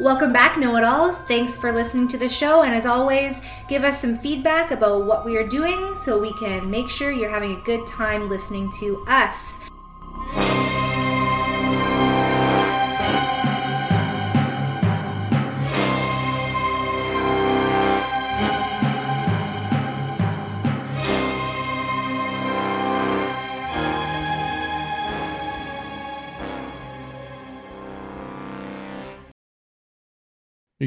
Welcome back, Know It Alls. Thanks for listening to the show. And as always, give us some feedback about what we are doing so we can make sure you're having a good time listening to us.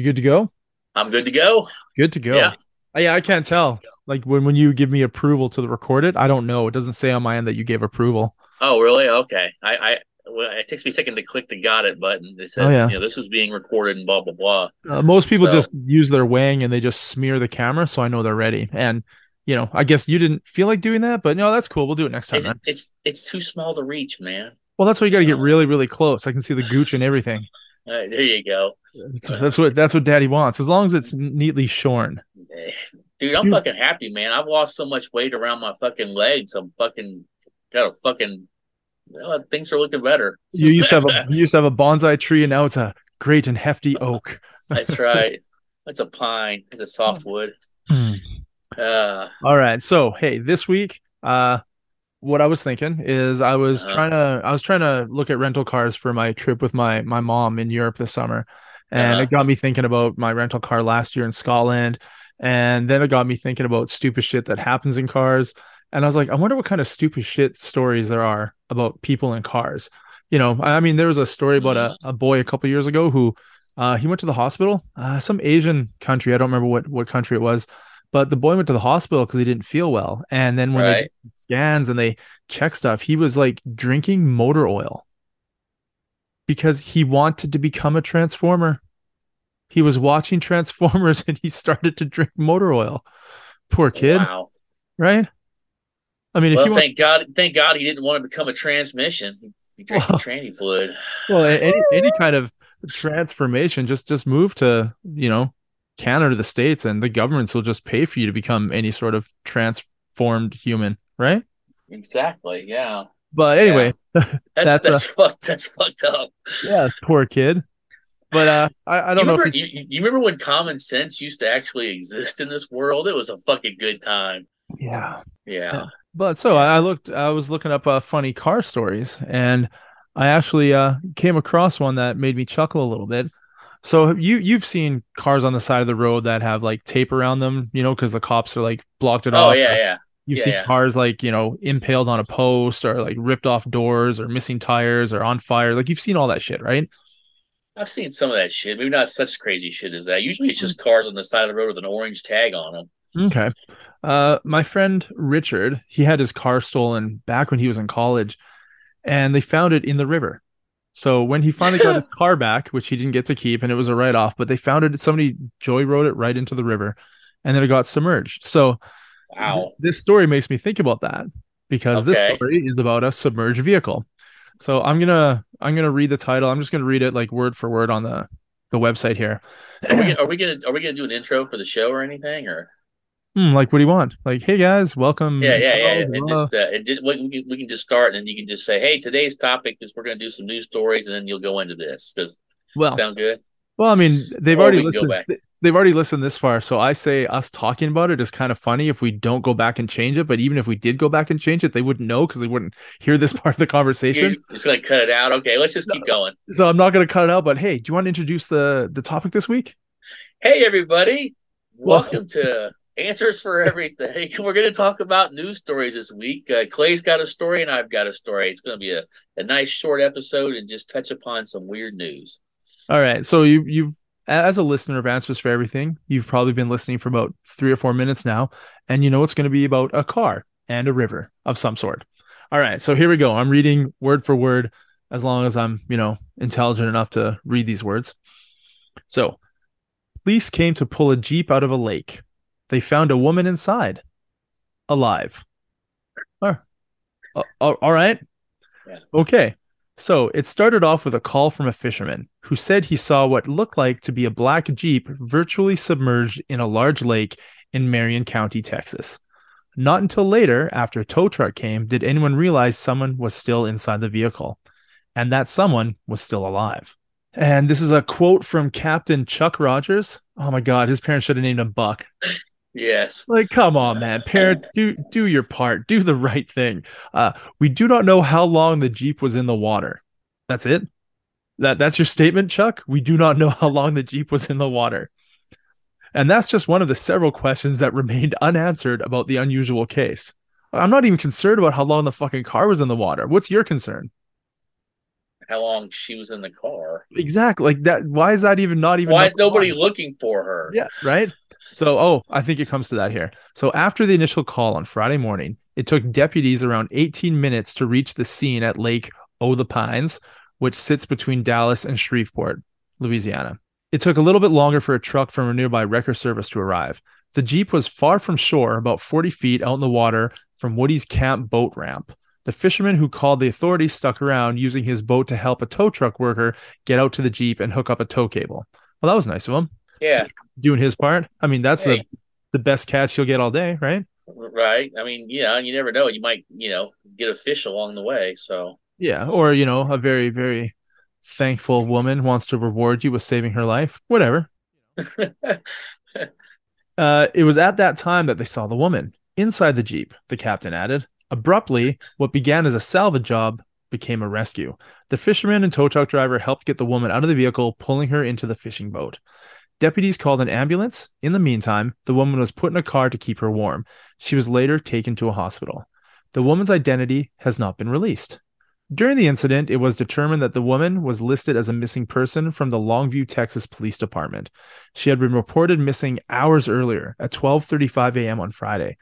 Good to go? I'm good to go. Good to go. Yeah. Uh, yeah, I can't tell. Like when when you give me approval to record it, I don't know. It doesn't say on my end that you gave approval. Oh, really? Okay. I, I well, it takes me a second to click the got it button. It says, Oh, yeah. you know, this is being recorded and blah blah blah. Uh, most people So- just use their wang and they just smear the camera, so I know they're ready. And you know, I guess you didn't feel like doing that, but no, that's cool. We'll do it next time. It's, it's it's too small to reach, man. Well, that's why you got to get really, really close. I can see the gooch and everything. All right, there you go, That's, that's what that's what Daddy wants, as long as it's neatly shorn. Dude. I'm Dude. fucking happy, man. I've lost so much weight around my fucking legs. I'm fucking got a fucking. Well, things are looking better. You used to have a you used to have a bonsai tree, and now it's a great and hefty oak. That's right. That's a pine. It's a softwood. Uh, All right. So, hey, this week, uh, what I was thinking is I was Uh-huh. trying to I was trying to look at rental cars for my trip with my my mom in Europe this summer, and Uh-huh. it got me thinking about my rental car last year in Scotland, and then it got me thinking about stupid shit that happens in cars, and I was like, I wonder what kind of stupid shit stories there are about people in cars. You know, I mean, there was a story about a, a boy a couple years ago who uh, he went to the hospital, uh, some Asian country. I don't remember what what country it was, but the boy went to the hospital because he didn't feel well. And then when they right. did scans and they check stuff, he was like drinking motor oil because he wanted to become a transformer. He was watching Transformers and he started to drink motor oil. Poor kid, Wow. right? I mean, if Well, you want, thank God. Thank God he didn't want to become a transmission. He, he drank Well- tranny fluid. well, any any kind of transformation, just just move to you know Canada, the states, and the governments will just pay for you to become any sort of transformed human, right? Exactly. Yeah. But anyway, That's That's that's, a- fucked. That's fucked up. yeah, poor kid. But uh, I, I don't know. remember? If he, You, you- you remember when common sense used to actually exist in this world? It was a fucking good time. yeah, Yeah. Yeah. But so I I looked, I was looking up uh, funny car stories, and I actually uh, came across one that made me chuckle a little bit. So you you've seen cars on the side of the road that have like tape around them, you know, because the cops are like blocked it Oh off. yeah, yeah. You've yeah, seen yeah. cars like you know impaled on a post or like ripped off doors or missing tires or on fire. Like you've seen all that shit, right? I've seen some of that shit. Maybe not such crazy shit as that. Usually it's just cars on the side of the road with an orange tag on them. Okay. Uh, my friend Richard, he had his car stolen back when he was in college, and they found it in the river. So when he finally got his car back, which he didn't get to keep, and it was a write off, but they found it. Somebody joy rode it right into the river, and then it got submerged. So Wow. this, this story makes me think about that because this story is about a submerged vehicle. So I'm gonna I'm gonna read the title. I'm just gonna read it like word for word on the the website here. Are we, are we gonna are we gonna do an intro for the show or anything or? Hmm, like, what do you want? Like, hey guys, welcome. Yeah, yeah, yeah. And just uh, just, we, can, we can just start, and then you can just say, "Hey, today's topic is we're going to do some news stories," and then you'll go into this. Does well, sound good? Well, I mean, they've Or already we can go listened. They've already listened this far, so I say us talking about it is kind of funny if we don't go back and change it. But even if we did go back and change it, they wouldn't know because they wouldn't hear this part of the You're conversation. just going to cut it out. Okay, let's just keep going. So I'm not going to cut it out. But hey, do you want to introduce the the topic this week? Hey, everybody! Well- Welcome to Answers for Everything. We're going to talk about news stories this week. Uh, Clay's got a story, and I've got a story. It's going to be a, a nice short episode and just touch upon some weird news. All right. So you you've as a listener of Answers for Everything, you've probably been listening for about three or four minutes now, and you know it's going to be about a car and a river of some sort. All right. So here we go. I'm reading word for word, as long as I'm you know intelligent enough to read these words. So, police came to pull a jeep out of a lake. They found a woman inside, alive. Oh, all all right. Yeah. Okay. So it started off with a call from a fisherman who said he saw what looked like to be a black Jeep virtually submerged in a large lake in Marion County, Texas. Not until later, after a tow truck came, did anyone realize someone was still inside the vehicle, and that someone was still alive. And this is a quote from Captain Chuck Rogers. Oh my God, his parents should have named him Buck. Yes. Like, come on, man. Parents, do do your part. Do the right thing. Uh, we do not know how long the Jeep was in the water. That's it. That that's your statement, Chuck. We do not know how long the Jeep was in the water. And that's just one of the several questions that remained unanswered about the unusual case. I'm not even concerned about how long the fucking car was in the water. What's your concern? How long she was in the car. Exactly. Like that. Why is that even not even? Why is nobody looking for her? Yeah. Right. So, oh, I think it comes to that here. So, after the initial call on Friday morning, it took deputies around 18 minutes to reach the scene at Lake O the Pines, which sits between Dallas and Shreveport, Louisiana. It took a little bit longer for a truck from a nearby wrecker service to arrive. The Jeep was far from shore, about 40 feet out in the water from Woody's Camp boat ramp. The fisherman who called the authorities stuck around using his boat to help a tow truck worker get out to the Jeep and hook up a tow cable. Well, that was nice of him Yeah. doing his part. I mean, that's the the best catch you'll get all day, right? Right. I mean, yeah, you never know. You might, you know, get a fish along the way. So Yeah, or you know, a very very thankful woman wants to reward you with saving her life. Whatever. Uh, it was at that time that they saw the woman inside the jeep. The captain added. Abruptly, what began as a salvage job became a rescue. The fisherman and tow truck driver helped get the woman out of the vehicle, pulling her into the fishing boat. Deputies called an ambulance. In the meantime, the woman was put in a car to keep her warm. She was later taken to a hospital. The woman's identity has not been released. During the incident, it was determined that the woman was listed as a missing person from the Longview, Texas Police Department. She had been reported missing hours earlier at 12:35 a.m. on Friday.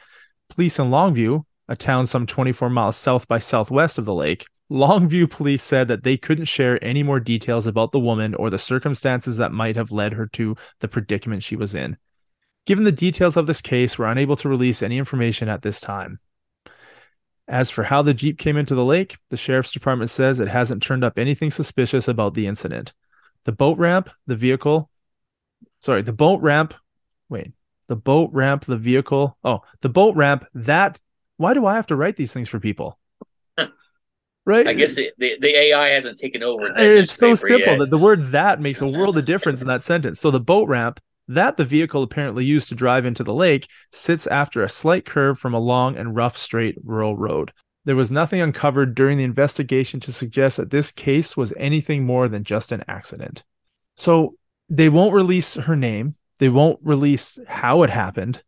Police in Longview, a town some 24 miles south by southwest of the lake, Longview police said that they couldn't share any more details about the woman or the circumstances that might have led her to the predicament she was in. Given the details of this case, we're unable to release any information at this time. As for how the Jeep came into the lake, the sheriff's department says it hasn't turned up anything suspicious about the incident. The boat ramp, the vehicle, sorry, the boat ramp, wait, the boat ramp, the vehicle, oh, the boat ramp, that, why do I have to write these things for people? right? I guess it, the, the AI hasn't taken over. it's so simple yet. that the word that makes a world of difference in that sentence. So the boat ramp that the vehicle apparently used to drive into the lake sits after a slight curve from a long and rough straight rural road. There was nothing uncovered during the investigation to suggest that this case was anything more than just an accident. So they won't release her name, they won't release how it happened,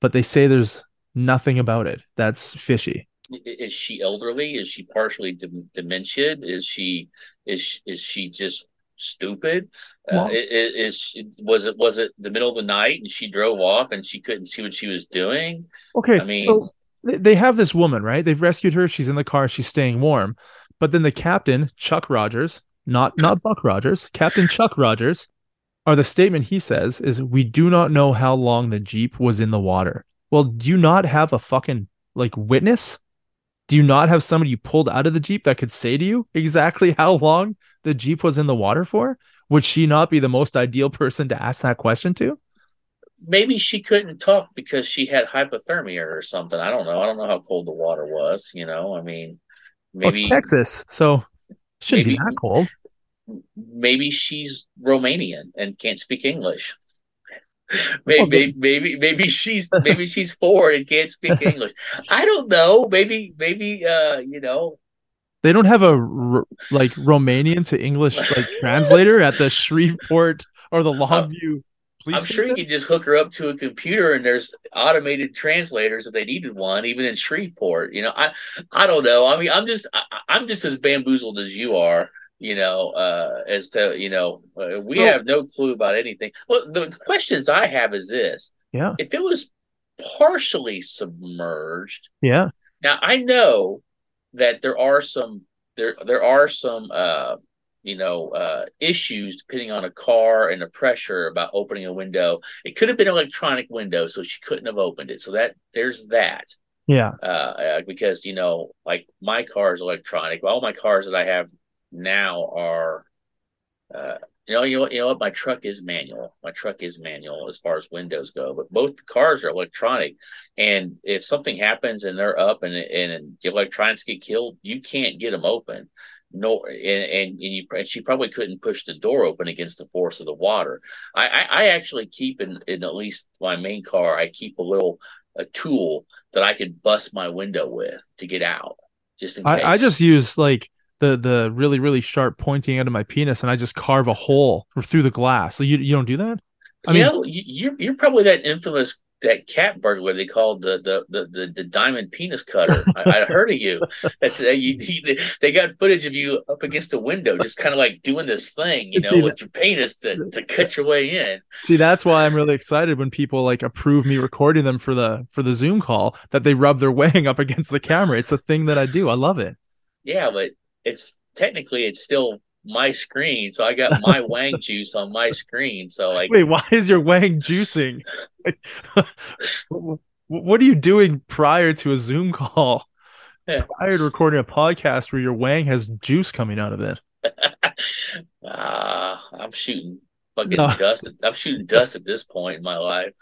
but they say there's nothing about it that's fishy. Is she elderly? Is she partially dem- dementia? Is she is is she just stupid? Well- uh, i- i- is was it was it the middle of the night and she drove off and she couldn't see what she was doing? Okay, I mean- so they they have this woman, right? They've rescued her. She's in the car. She's staying warm. But then the captain, Chuck Rogers, not not Buck Rogers, Captain Chuck Rogers, or the statement he says is, "We do not know how long the jeep was in the water." Well, do you not have a fucking like witness? Do you not have somebody you pulled out of the jeep that could say to you exactly how long the jeep was in the water for? Would she not be the most ideal person to ask that question to? Maybe she couldn't talk because she had hypothermia or something. I don't know. I don't know how cold the water was. You know, I mean, Well, maybe it's Texas, so it shouldn't maybe- be that cold. maybe she's Romanian and can't speak English. Maybe, maybe, maybe, maybe she's maybe she's foreign and can't speak English. I don't know. Maybe, maybe, uh, you know, They don't have a like Romanian to English like translator at the Shreveport or the Longview police. I'm sure you could just hook her up to a computer and there's automated translators if they needed one, even in Shreveport. You know, I, I don't know. I mean, I'm just, I, I'm just as bamboozled as you are. You know, uh, as to you know, uh, we So- have no clue about anything. Well, the, questions I have is this: Yeah, if it was partially submerged, yeah, now I know that there are some there there are some uh you know uh issues depending on a car and the pressure about opening a window. It could have been an electronic window, so she couldn't have opened it. So that there's that. yeah. Uh, uh because you know, like my car is electronic. All my cars that I have now are uh you know, you know, you know what? My truck is manual. My truck is manual as far as windows go, but both cars are electronic. And if something happens and they're up and and the electronics get killed, you can't get them open. no, and and, and, you, and she probably couldn't push the door open against the force of the water. I I, I actually keep in, in at least my main car, I keep a little a tool that I could bust my window with to get out, just in case. I, I just use like the the really really sharp pointing out of my penis, and I just carve a hole through the glass. So you you don't do that? I you mean, know, you're you're probably that infamous that cat burglar they called the the the the, the diamond penis cutter. I, I, heard of you. That's uh, you, They got footage of you up against a window, just kind of like doing this thing, you know, See, with your penis to, to cut your way in. See, that's why I'm really excited when people like approve me recording them for the for the Zoom call that they rub their wang up against the camera. It's a thing that I do. I love it. Yeah, but it's technically it's still my screen, so I got my wang juice on my screen. So like, wait, why is your wang juicing? what are you doing prior to a Zoom call? Yeah. Prior to recording a podcast where your wang has juice coming out of it. uh, I'm shooting fucking no. dust. I'm shooting dust at this point in my life.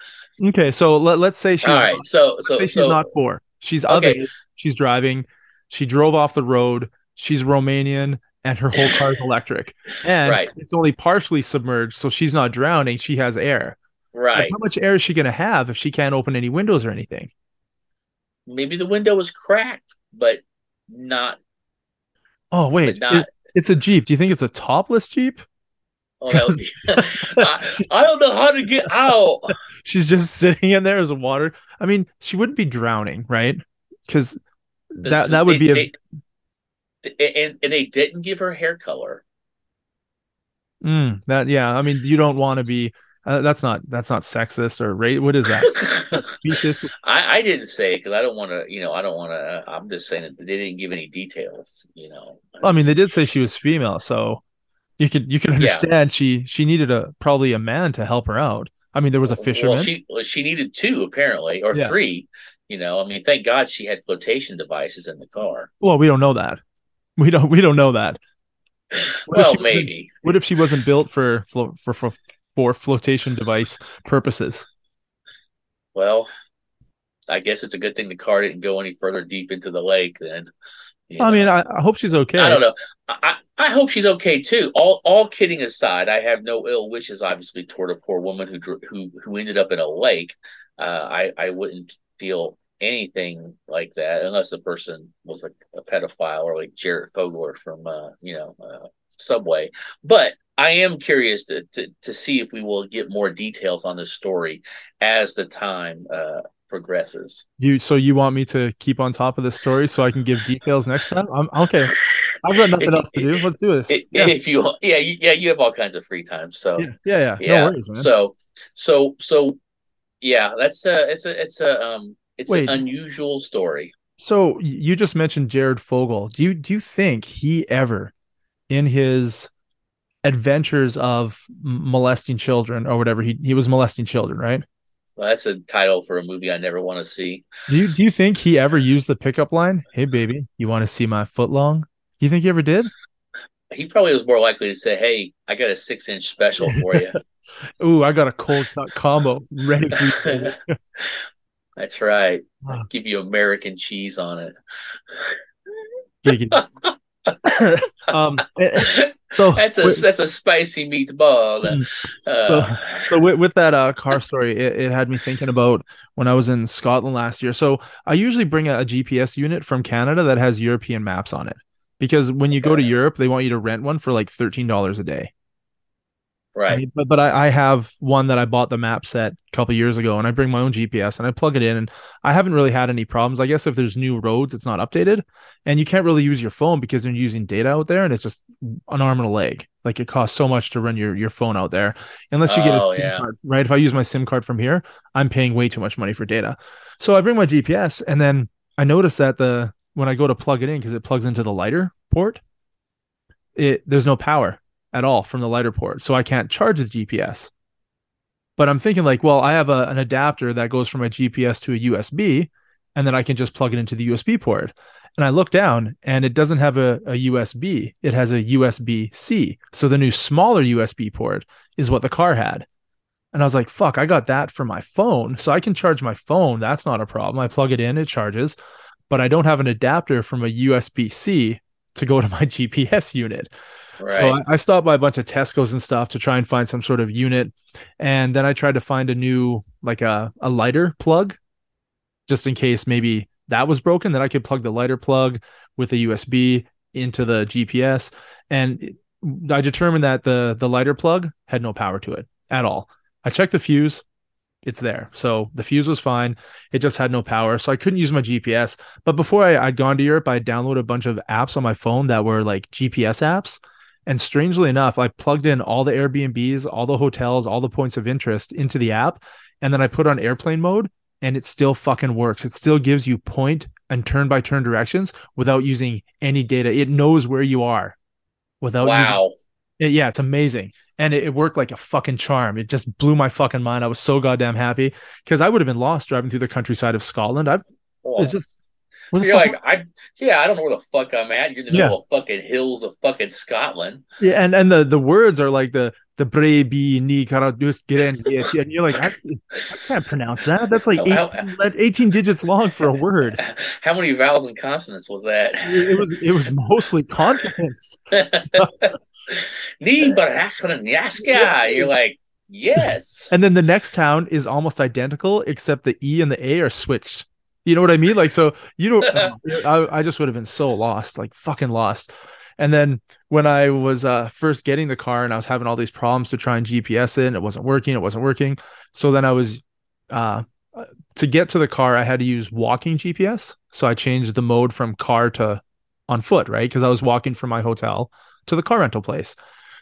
Okay, so let, let's say she's all right. So so, so, she's not four. She's okay. Of She's driving. She drove off the road. She's Romanian and her whole car is electric. And right. it's only partially submerged, so she's not drowning. She has air. Right. how much air is she going to have if she can't open any windows or anything? Maybe the window was cracked, but not. Oh wait, not... It, it's a Jeep. Do you think it's a topless Jeep? Oh, that would be. I, I, don't know how to get out. She's just sitting in there as a water. I mean, she wouldn't be drowning, right? Because that that would they, be a. They, and and they didn't give her hair color. Mm, that yeah, I mean, you don't want to be. Uh, that's not that's not sexist or rate. What is that? specious. I, I didn't say because I don't want to. You know, I don't want to. I'm just saying that they didn't give any details. You know. I mean, they did say she was female, so you could you can understand yeah. she she needed a probably a man to help her out. I mean, there was a fisherman. Well, she she needed two apparently, or yeah. three. You know, I mean, thank God she had flotation devices in the car. Well, we don't know that. We don't we don't know that. What well, maybe. What if she wasn't built for for for for flotation device purposes? Well, I guess it's a good thing the car didn't go any further deep into the lake. Then, I mean, I, I, hope she's okay. I don't know. I, I hope she's okay too. All all kidding aside, I have no ill wishes, obviously, toward a poor woman who who who ended up in a lake. Uh, I I wouldn't feel anything like that unless the person was like a pedophile or like Jared Fogler from uh, you know uh, Subway. But I am curious to, to to see if we will get more details on this story as the time uh, progresses. You so you want me to keep on top of the story so I can give details next time? I'm okay. I've got nothing else to do. Let's do this. yeah. If you yeah you, yeah you have all kinds of free time. So yeah yeah, yeah. yeah. No worries, man. So so so yeah that's a it's a it's a um it's Wait. an unusual story. So you just mentioned Jared Fogle. Do you do you think he ever, in his adventures of molesting children or whatever, he he was molesting children, right? Well, that's a title for a movie I never want to see. Do you do you think he ever used the pickup line? Hey, baby, you want to see my foot long? You think he ever did? He probably was more likely to say, "Hey, I got a six inch special for you." Ooh, I got a cold cut combo ready for you. That's right. Give you American cheese on it. um, so that's a with, that's a spicy meatball. Mm. Uh, so so with, with that uh, car story, it, it, had me thinking about when I was in Scotland last year. So I usually bring a, a GPS unit from Canada that has European maps on it because when you go to Europe, they want you to rent one for like thirteen dollars a day. Right. I mean, but but I, I have one that I bought the map set a couple years ago, and I bring my own GPS and I plug it in, and I haven't really had any problems. I guess if there's new roads, it's not updated, and you can't really use your phone because they're using data out there, and it's just an arm and a leg. Like it costs so much to run your your phone out there, unless you get a oh, SIM yeah. card. Right. If I use my SIM card from here, I'm paying way too much money for data. So I bring my GPS, and then I notice that the when I go to plug it in because it plugs into the lighter port, it there's no power at all from the lighter port. So I can't charge the GPS. But I'm thinking like, well, I have a, an adapter that goes from my GPS to a USB, and then I can just plug it into the USB port. And I look down and it doesn't have a, a USB. It has a USB C. So the new smaller USB port is what the car had. And I was like, fuck, I got that for my phone. So I can charge my phone. That's not a problem. I plug it in, it charges, but I don't have an adapter from a USB C to go to my GPS unit. Right. So I, I stopped by a bunch of Tesco's and stuff to try and find some sort of unit. And then I tried to find a new, like a, a lighter plug, just in case maybe that was broken. that I could plug the lighter plug with a USB into the GPS. And I determined that the the lighter plug had no power to it at all. I checked the fuse, it's there. So the fuse was fine. It just had no power. So I couldn't use my GPS. But before I, I'd gone to Europe, I downloaded a bunch of apps on my phone that were like GPS apps. And strangely enough, I plugged in all the Airbnbs, all the hotels, all the points of interest into the app. And then I put on airplane mode and it still fucking works. It still gives you point and turn by turn directions without using any data. It knows where you are without using wow. it- yeah, it's amazing. And it, it worked like a fucking charm. It just blew my fucking mind. I was so goddamn happy because I would have been lost driving through the countryside of Scotland. I've Well, it's just you're fuck- like, I yeah, I don't know where the fuck I'm at. You're in the Yeah. middle of fucking hills of fucking Scotland. yeah, and and the the words are like the the brebi ni karadus gren- and you're like I, I can't pronounce that. That's like 18, le- 18 digits long for a word. How many vowels and consonants was that? It, was it was mostly consonants. Ni. You're like, yes. And then the next town is almost identical, except the E and the A are switched. You know what I mean? Like, so you don't, I, I just would have been so lost, like fucking lost. And then when I was uh, first getting the car and I was having all these problems to try and GPS it, and it wasn't working, it wasn't working. So then I was, uh, to get to the car, I had to use walking GPS. So I changed the mode from car to on foot, right? Because I was walking from my hotel to the car rental place.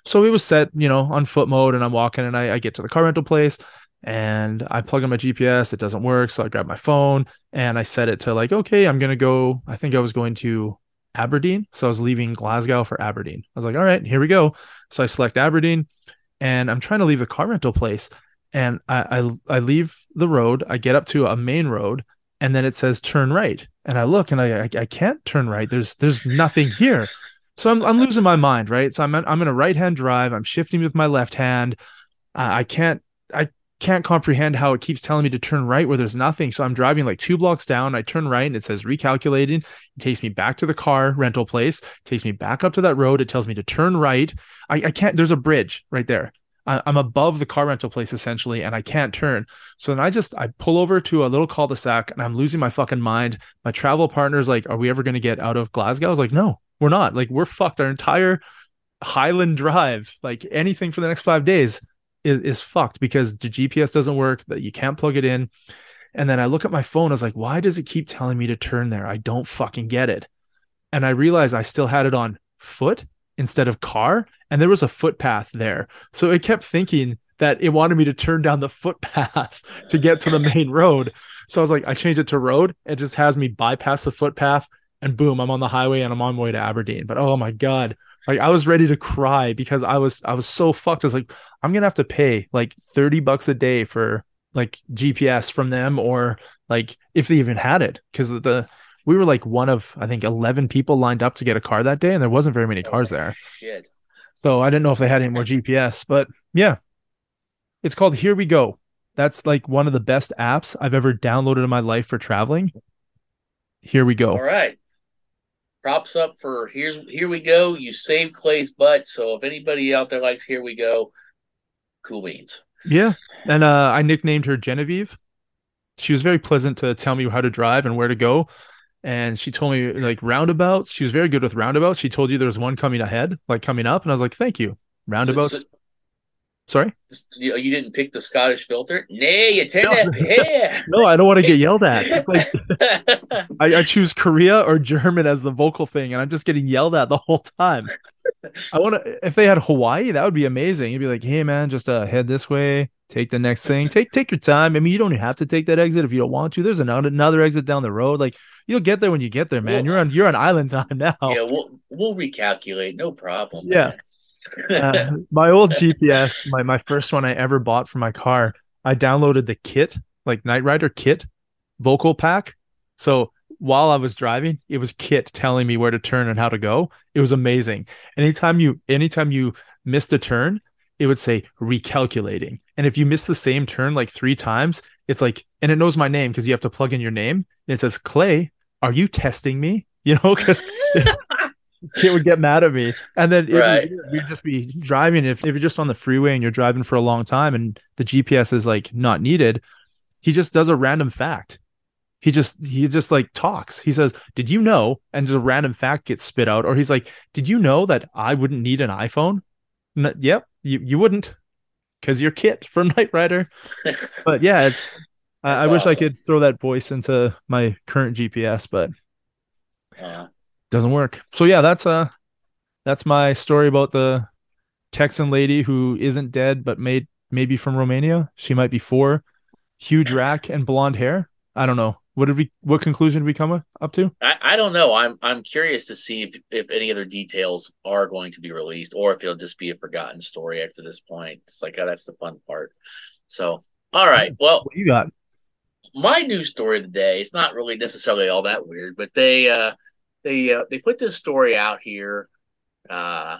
So it was set, you know, on foot mode, and I'm walking, and I, I get to the car rental place, and I plug in my GPS. It doesn't work, so I grab my phone and I set it to like, okay, I'm gonna go. I think I was going to Aberdeen, so I was leaving Glasgow for Aberdeen. I was like, all right, here we go. So I select Aberdeen, and I'm trying to leave the car rental place, and I I, I leave the road. I get up to a main road, and then it says turn right, and I look, and I I, I can't turn right. There's there's nothing here. So I'm, I'm losing my mind, right? So I'm I'm in a right hand drive. I'm shifting with my left hand. I I can't I can't comprehend how it keeps telling me to turn right where there's nothing. So I'm driving like two blocks down. I turn right and it says recalculating. It takes me back to the car rental place. it takes me back up to that road. It tells me to turn right. I, I can't. There's a bridge right there. I, I'm above the car rental place essentially, and I can't turn. So then I just I pull over to a little cul-de-sac, and I'm losing my fucking mind. My travel partner's like, "Are we ever going to get out of Glasgow?" I was like, "No, we're not. Like we're fucked. Our entire Highland Drive, like anything for the next five days, is, is fucked because the GPS doesn't work. That you can't plug it in." And then I look at my phone. I was like, "Why does it keep telling me to turn there? I don't fucking get it." And I realized I still had it on foot instead of car, and there was a footpath there. So it kept thinking that it wanted me to turn down the footpath to get to the main road. So I was like, I changed it to road. It just has me bypass the footpath and boom, I'm on the highway and I'm on my way to Aberdeen. But oh my God. Like I was ready to cry because I was I was so fucked. I was like, I'm gonna have to pay like 30 bucks a day for like GPS from them or like if they even had it. Cause the we were like one of I think 11 people lined up to get a car that day and there wasn't very many oh, cars there. Shit. So I didn't know if they had any more GPS, but yeah. It's called Here We Go. That's like one of the best apps I've ever downloaded in my life for traveling. Here we go. All right. Props up for here's here we go. You saved Clay's butt. So if anybody out there likes here we go, cool beans. Yeah. And uh, I nicknamed her Genevieve. She was very pleasant to tell me how to drive and where to go. And she told me like roundabouts. She was very good with roundabouts. She told you there was one coming ahead, like coming up. And I was like, thank you. Roundabouts. So- so- Sorry. you, you didn't pick the Scottish filter? Nay, you No. that No, I don't want to get yelled at. It's like. I, I choose Korea or German as the vocal thing, and I'm just getting yelled at the whole time. I want to. If they had Hawaii, that would be amazing. You'd be like, "Hey, man, just uh, head this way. Take the next thing. Take take your time. I mean, you don't have to take that exit if you don't want to. There's another another exit down the road. Like you'll get there when you get there, man. Well- You're on you're on island time now. yeah, we'll we'll recalculate. No problem. Yeah. man. Uh, my old GPS, my my first one I ever bought for my car, I downloaded the kit, like Knight Rider kit vocal pack. So while I was driving, it was kit telling me where to turn and how to go. It was amazing. Anytime you anytime you missed a turn, it would say recalculating. And if you miss the same turn like three times, it's like and it knows my name because you have to plug in your name. And it says, Clay, are you testing me? You know, because kid would get mad at me. And then it- Right. we'd just be driving. If, if you're just on the freeway and you're driving for a long time and the GPS is like not needed, he just does a random fact. He just he just like talks. He says, "Did you know?" And just a random fact gets spit out. Or he's like, "Did you know that I wouldn't need an iPhone?" Yep, you you wouldn't, because you're Kit from Knight Rider. But yeah, it's. I, I wish I could throw that voice into my current GPS, but Uh, doesn't work. So yeah, that's uh that's my story about the Texan lady who isn't dead but made maybe from Romania. She might be four, huge rack and blonde hair. I don't know. What did we what conclusion did we come up to? I, I don't know. I'm I'm curious to see if, if any other details are going to be released or if it'll just be a forgotten story after this point. It's like oh, that's the fun part. So all right. Well, What you got? my news story today, it's not really necessarily all that weird but they uh they uh, they put this story out here uh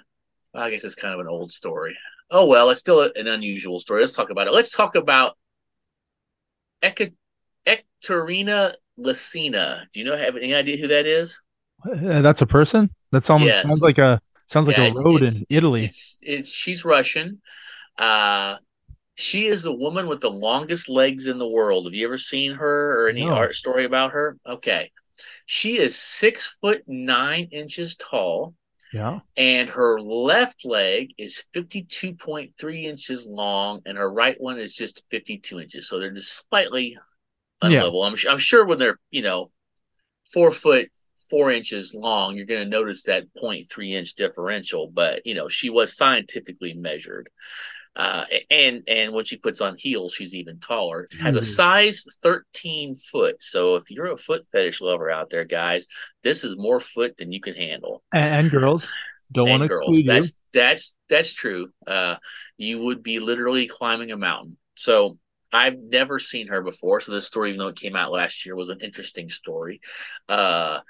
i guess it's kind of an old story oh well it's still an unusual story let's talk about it let's talk about Eka- Ectorina Lacina. Do you know have any idea who that is? Uh, That's a person? That's almost Yes. sounds like a sounds like Yeah, a road it's- in Italy. It's, it's she's Russian. Uh she is the woman with the longest legs in the world. Have you ever seen her or any No. art story about her? Okay. She is six foot nine inches tall, Yeah. and her left leg is 52.3 inches long, and her right one is just 52 inches. So they're just slightly Yeah. unlevel. I'm, I'm sure when they're, you know, four foot four inches long, you're going to notice that 0.3 inch differential. But you know, she was scientifically measured, uh, and and when she puts on heels, she's even taller. Has a size 13 foot. So if you're a foot fetish lover out there, guys, this is more foot than you can handle. And, and girls don't want to exclude you. that's that's that's true. Uh, you would be literally climbing a mountain. So I've never seen her before. So this story, even though it came out last year, was an interesting story. Uh,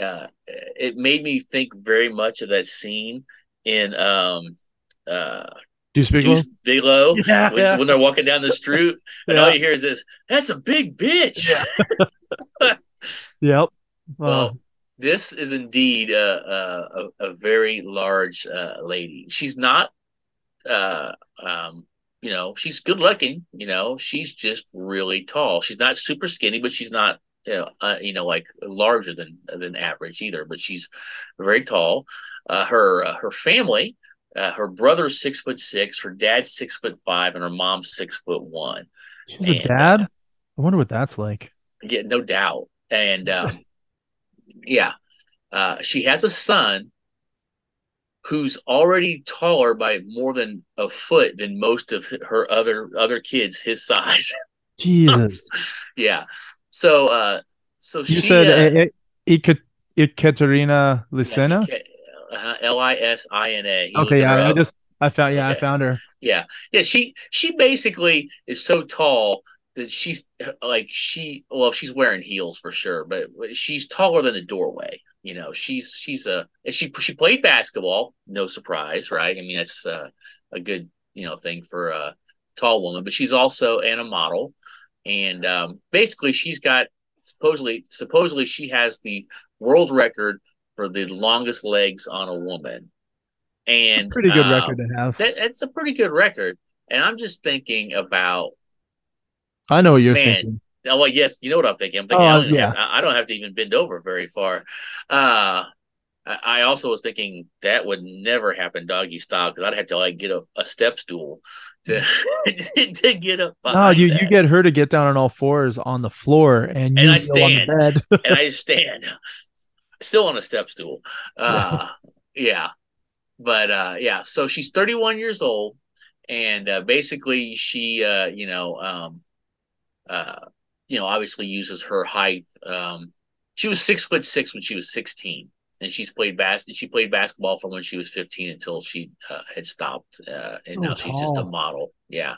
uh, it made me think very much of that scene in um, Do speak Deuce Bigalow Yeah, when, yeah. when they're walking down the street, and Yeah. all you hear is this: "That's a big bitch." Yep. Well, Uh, this is indeed a a, a, a very large uh, lady. She's not, uh, um, you know, she's good looking. You know, she's just really tall. She's not super skinny, but she's not, you know, uh, you know, like larger than than average either. But she's very tall. Uh, her uh, her family. Uh, her brother's six foot six, her dad's six foot five, and her mom's six foot one. she's a dad. uh, I wonder what that's like. Yeah, no doubt. And um, yeah, uh, she has a son who's already taller by more than a foot than most of her other other kids his size. Jesus. yeah. So uh so You she said uh, uh, Eka- Ekaterina Lisina? uh, L I S I N A. Okay, yeah, I just I found yeah, I found her. Yeah, yeah. She she basically is so tall that she's like she well she's wearing heels for sure, but she's taller than a doorway. You know, she's she's a and she she played basketball. No surprise, right? I mean, that's uh, a good you know thing for a tall woman. But she's also and a model, and um, basically she's got supposedly supposedly she has the world record for the longest legs on a woman. And Pretty good uh, record to have. that, that's a pretty good record. And I'm just thinking about, I know what you're man, thinking. oh, well, yes, you know what I'm thinking. I'm thinking, Oh, I, don't yeah. have, I I don't have to even bend over very far. Uh, I also was thinking that would never happen doggy style because I'd have to like get a, a step stool to to get up. No, you you get her to get down on all fours on the floor and you And I go on the bed. and I stand still on a step stool. Uh, yeah. But uh, yeah, so she's 31 years old, and uh, basically she, uh, you know, um, uh, you know, obviously uses her height. Um, she was six foot six when she was 16, and she's played bas- She played basketball from when she was 15 until she uh, had stopped, uh, and So now she's just a model. Yeah.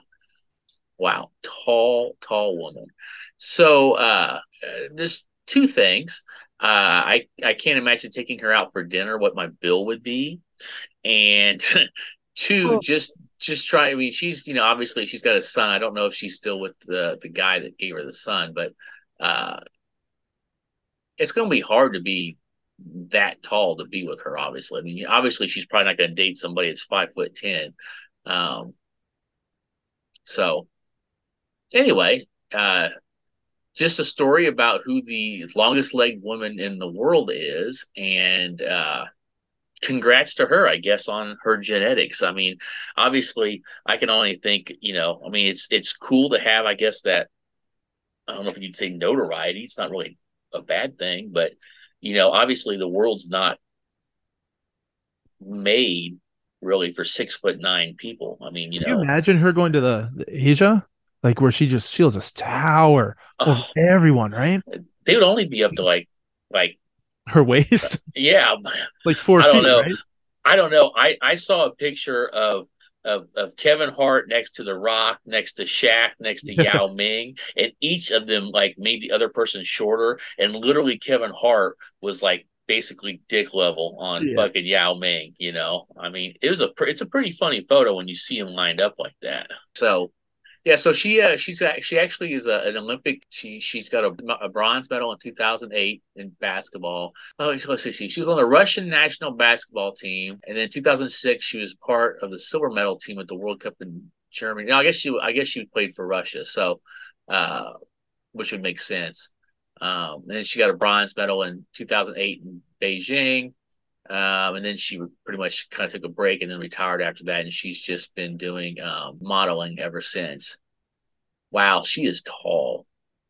Wow, tall, tall woman. So uh, uh, there's two things. Uh, I I can't imagine taking her out for dinner. What my bill would be, and two, just just try. I mean, she's you know obviously she's got a son. I don't know if she's still with the the guy that gave her the son, but uh, it's going to be hard to be that tall to be with her. Obviously, I mean, obviously she's probably not going to date somebody that's five foot ten. Um, so anyway, uh, just a story about who the longest legged woman in the world is, and uh, congrats to her, I guess, on her genetics. I mean, obviously, I can only think, you know, I mean, it's it's cool to have, I guess, that I don't know if you'd say notoriety. It's not really a bad thing, but you know, obviously, the world's not made really for six foot nine people. I mean, you Can know, you imagine her going to the, the Asia, like where she just she'll just tower over oh, everyone, right? they would only be up to like like Her waist, yeah like four I don't feet, know. right? I don't know. I I saw a picture of of of Kevin Hart next to The Rock, next to Shaq, next to Yao Ming, and each of them like made the other person shorter. And literally, Kevin Hart was like basically dick level on Yeah. fucking Yao Ming. You know, I mean, it was a pre- it's a pretty funny photo when you see him lined up like that. So. Yeah, so she uh, she's she actually is a, an Olympic. She she's got a, a bronze medal in 2008 in basketball. Oh, let's see. She was on the Russian national basketball team, and then 2006 she was part of the silver medal team at the World Cup in Germany. No, I guess she I guess she played for Russia, so uh, which would make sense. Um, and then she got a bronze medal in 2008 in Beijing. Um, and then she pretty much kind of took a break and then retired after that. And she's just been doing um, modeling ever since. Wow, she is tall.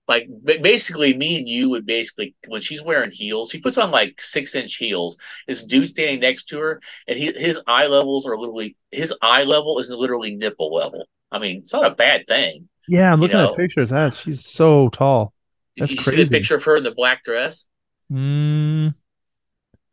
Like ba- basically, me and you would basically when she's wearing heels, she puts on like six inch heels. This dude standing next to her, and he, his eye levels are literally his eye level is literally nipple level. I mean, it's not a bad thing. Yeah, I'm You looking know. at pictures. That she's so tall. Did you crazy. see the picture of her in the black dress? Mm,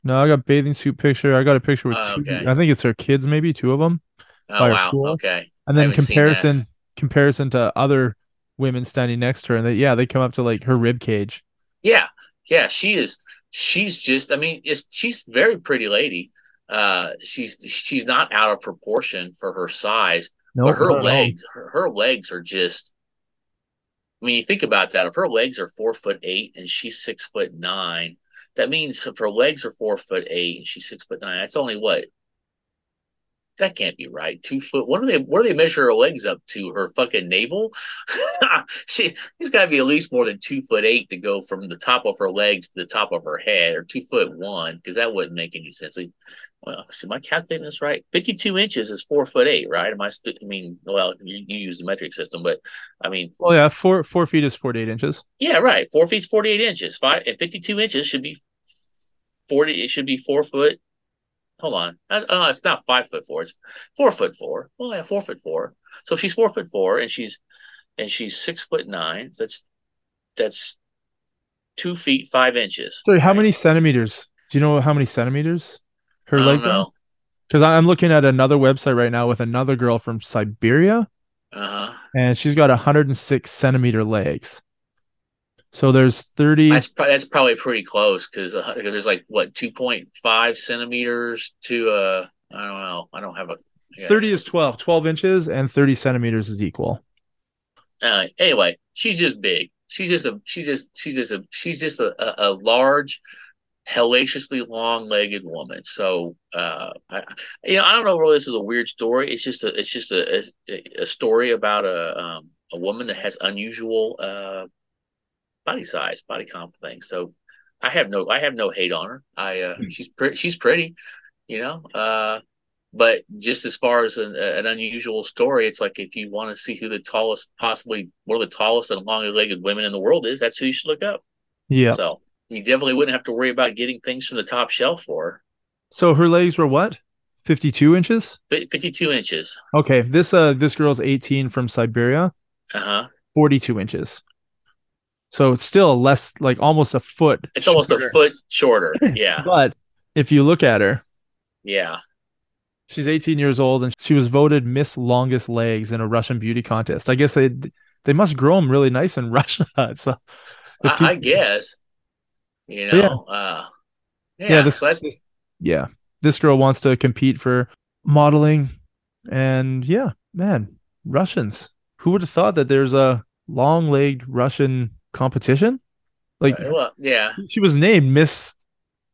no, I got bathing suit picture. I got a picture with Oh, two. okay. I think it's her kids, maybe two of them. Oh wow, pool. okay. And then haven't seen that. comparison comparison to other women standing next to her, and they yeah they come up to like her rib cage. Yeah, yeah, she is. She's just. I mean, it's she's very pretty lady. Uh, she's she's not out of proportion for her size, No, but her legs, her, her legs are just. I mean, you think about that. If her legs are four foot eight and she's six foot nine, that means if her legs are four foot eight and she's six foot nine, that's only what. That can't be right. Two foot. What do they? What do they measure her legs up to? Her fucking navel. she. She's got to be at least more than two foot eight to go from the top of her legs to the top of her head, or two foot one, because that wouldn't make any sense. Like, well, so am I calculating this right? Fifty-two inches is four foot eight, right? Am I? St- I mean, well, you, you use the metric system, but I mean, Well, yeah, four four feet is forty eight inches. yeah, right. Four feet's forty-eight inches. Five and fifty-two inches should be forty. It should be four foot. Hold on. Uh, uh, it's not five foot four. It's four foot four. Well, yeah, four foot four. So she's four foot four, and she's and she's six foot nine. That's that's two feet five inches. So how many centimeters? Do you know how many centimeters her I leg? know. Because I'm looking at another website right now with another girl from Siberia, Uh huh. and she's got 106 centimeter legs. So there's 30. That's that's probably pretty close because because there's like what two point five centimeters to uh I don't know. I don't have a yeah. 30 is 12 12 inches and 30 centimeters is equal uh, anyway, she's just big. She's just a she just she's just a she's just a, a, a large, hellaciously long-legged woman. So uh, I you know I don't know whether this is a weird story. It's just a it's just a a, a story about a um, a woman that has unusual uh, body size, body comp thing. So I have no I have no hate on her. I uh, she's pretty she's pretty, you know. Uh, but just as far as an, an unusual story, it's like if you want to see who the tallest, possibly one of the tallest and longest-legged women in the world is, that's who you should look up. yeah So you definitely wouldn't have to worry about getting things from the top shelf for her. so her legs were what 52 inches Fi- 52 inches. okay this uh this girl's 18 from siberia Uh huh. 42 inches so it's still less like almost a foot It's almost a foot shorter. Yeah. but if you look at her Yeah. she's 18 years old and she was voted miss longest legs in a russian beauty contest i guess they they must grow them really nice in russia so I, I guess. You Yeah. know. Uh, yeah. Yeah, this- so yeah this girl wants to compete for modeling and yeah man russians who would have thought that there's a long-legged russian competition like well, yeah. she was named miss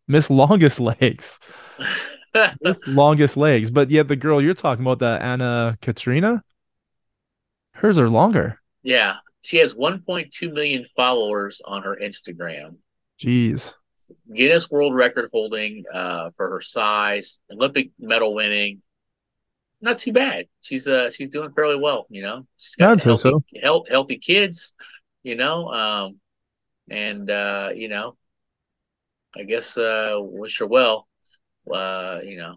Miss Longest Legs. Miss Longest Legs. But yet the girl you're talking about, the Anna Katrina, hers are longer. yeah, she has 1.2 million followers on her Instagram. Jeez. Guinness World Record holding uh, for her size, Olympic medal winning. Not too bad. She's uh she's doing fairly well. You know, she's got healthy, so. health, healthy kids. You know, um, and uh, you know, I guess uh, wish her well. Uh, you know,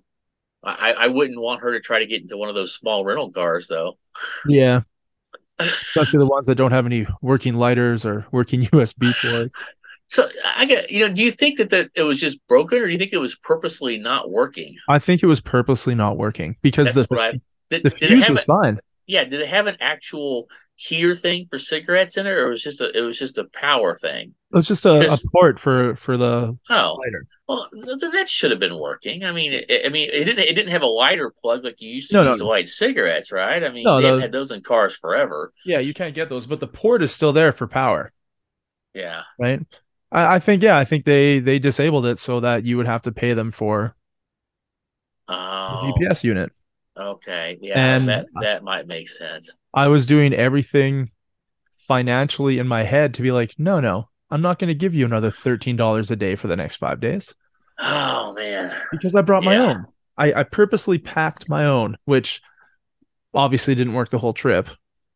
I I wouldn't want her to try to get into one of those small rental cars though. Yeah. Especially the ones that don't have any working lighters or working USB ports. So I get you know, do you think that that it was just broken, or do you think it was purposely not working? I think it was purposely not working because That's the, I. Did, the fuse was a- fine. Yeah, did it have an actual heater thing for cigarettes in it, or it was just a it was just a power thing? It was just a, a port for for the Oh, lighter. well, th- that should have been working. I mean, it, I mean, it didn't it didn't have a lighter plug like you used to No, no, use to no. light cigarettes, right? I mean, No, they the- had those in cars forever. Yeah, you can't get those, but the port is still there for power, Yeah, right? I, I think yeah, I think they they disabled it so that you would have to pay them for oh, the GPS unit. Okay, yeah, And- that that might make sense. I was doing everything financially in my head to be like, no, no, I'm not going to give you another thirteen dollars a day for the next five days Oh man, because I brought my Yeah. own. I, I purposely packed my own, which obviously didn't work the whole trip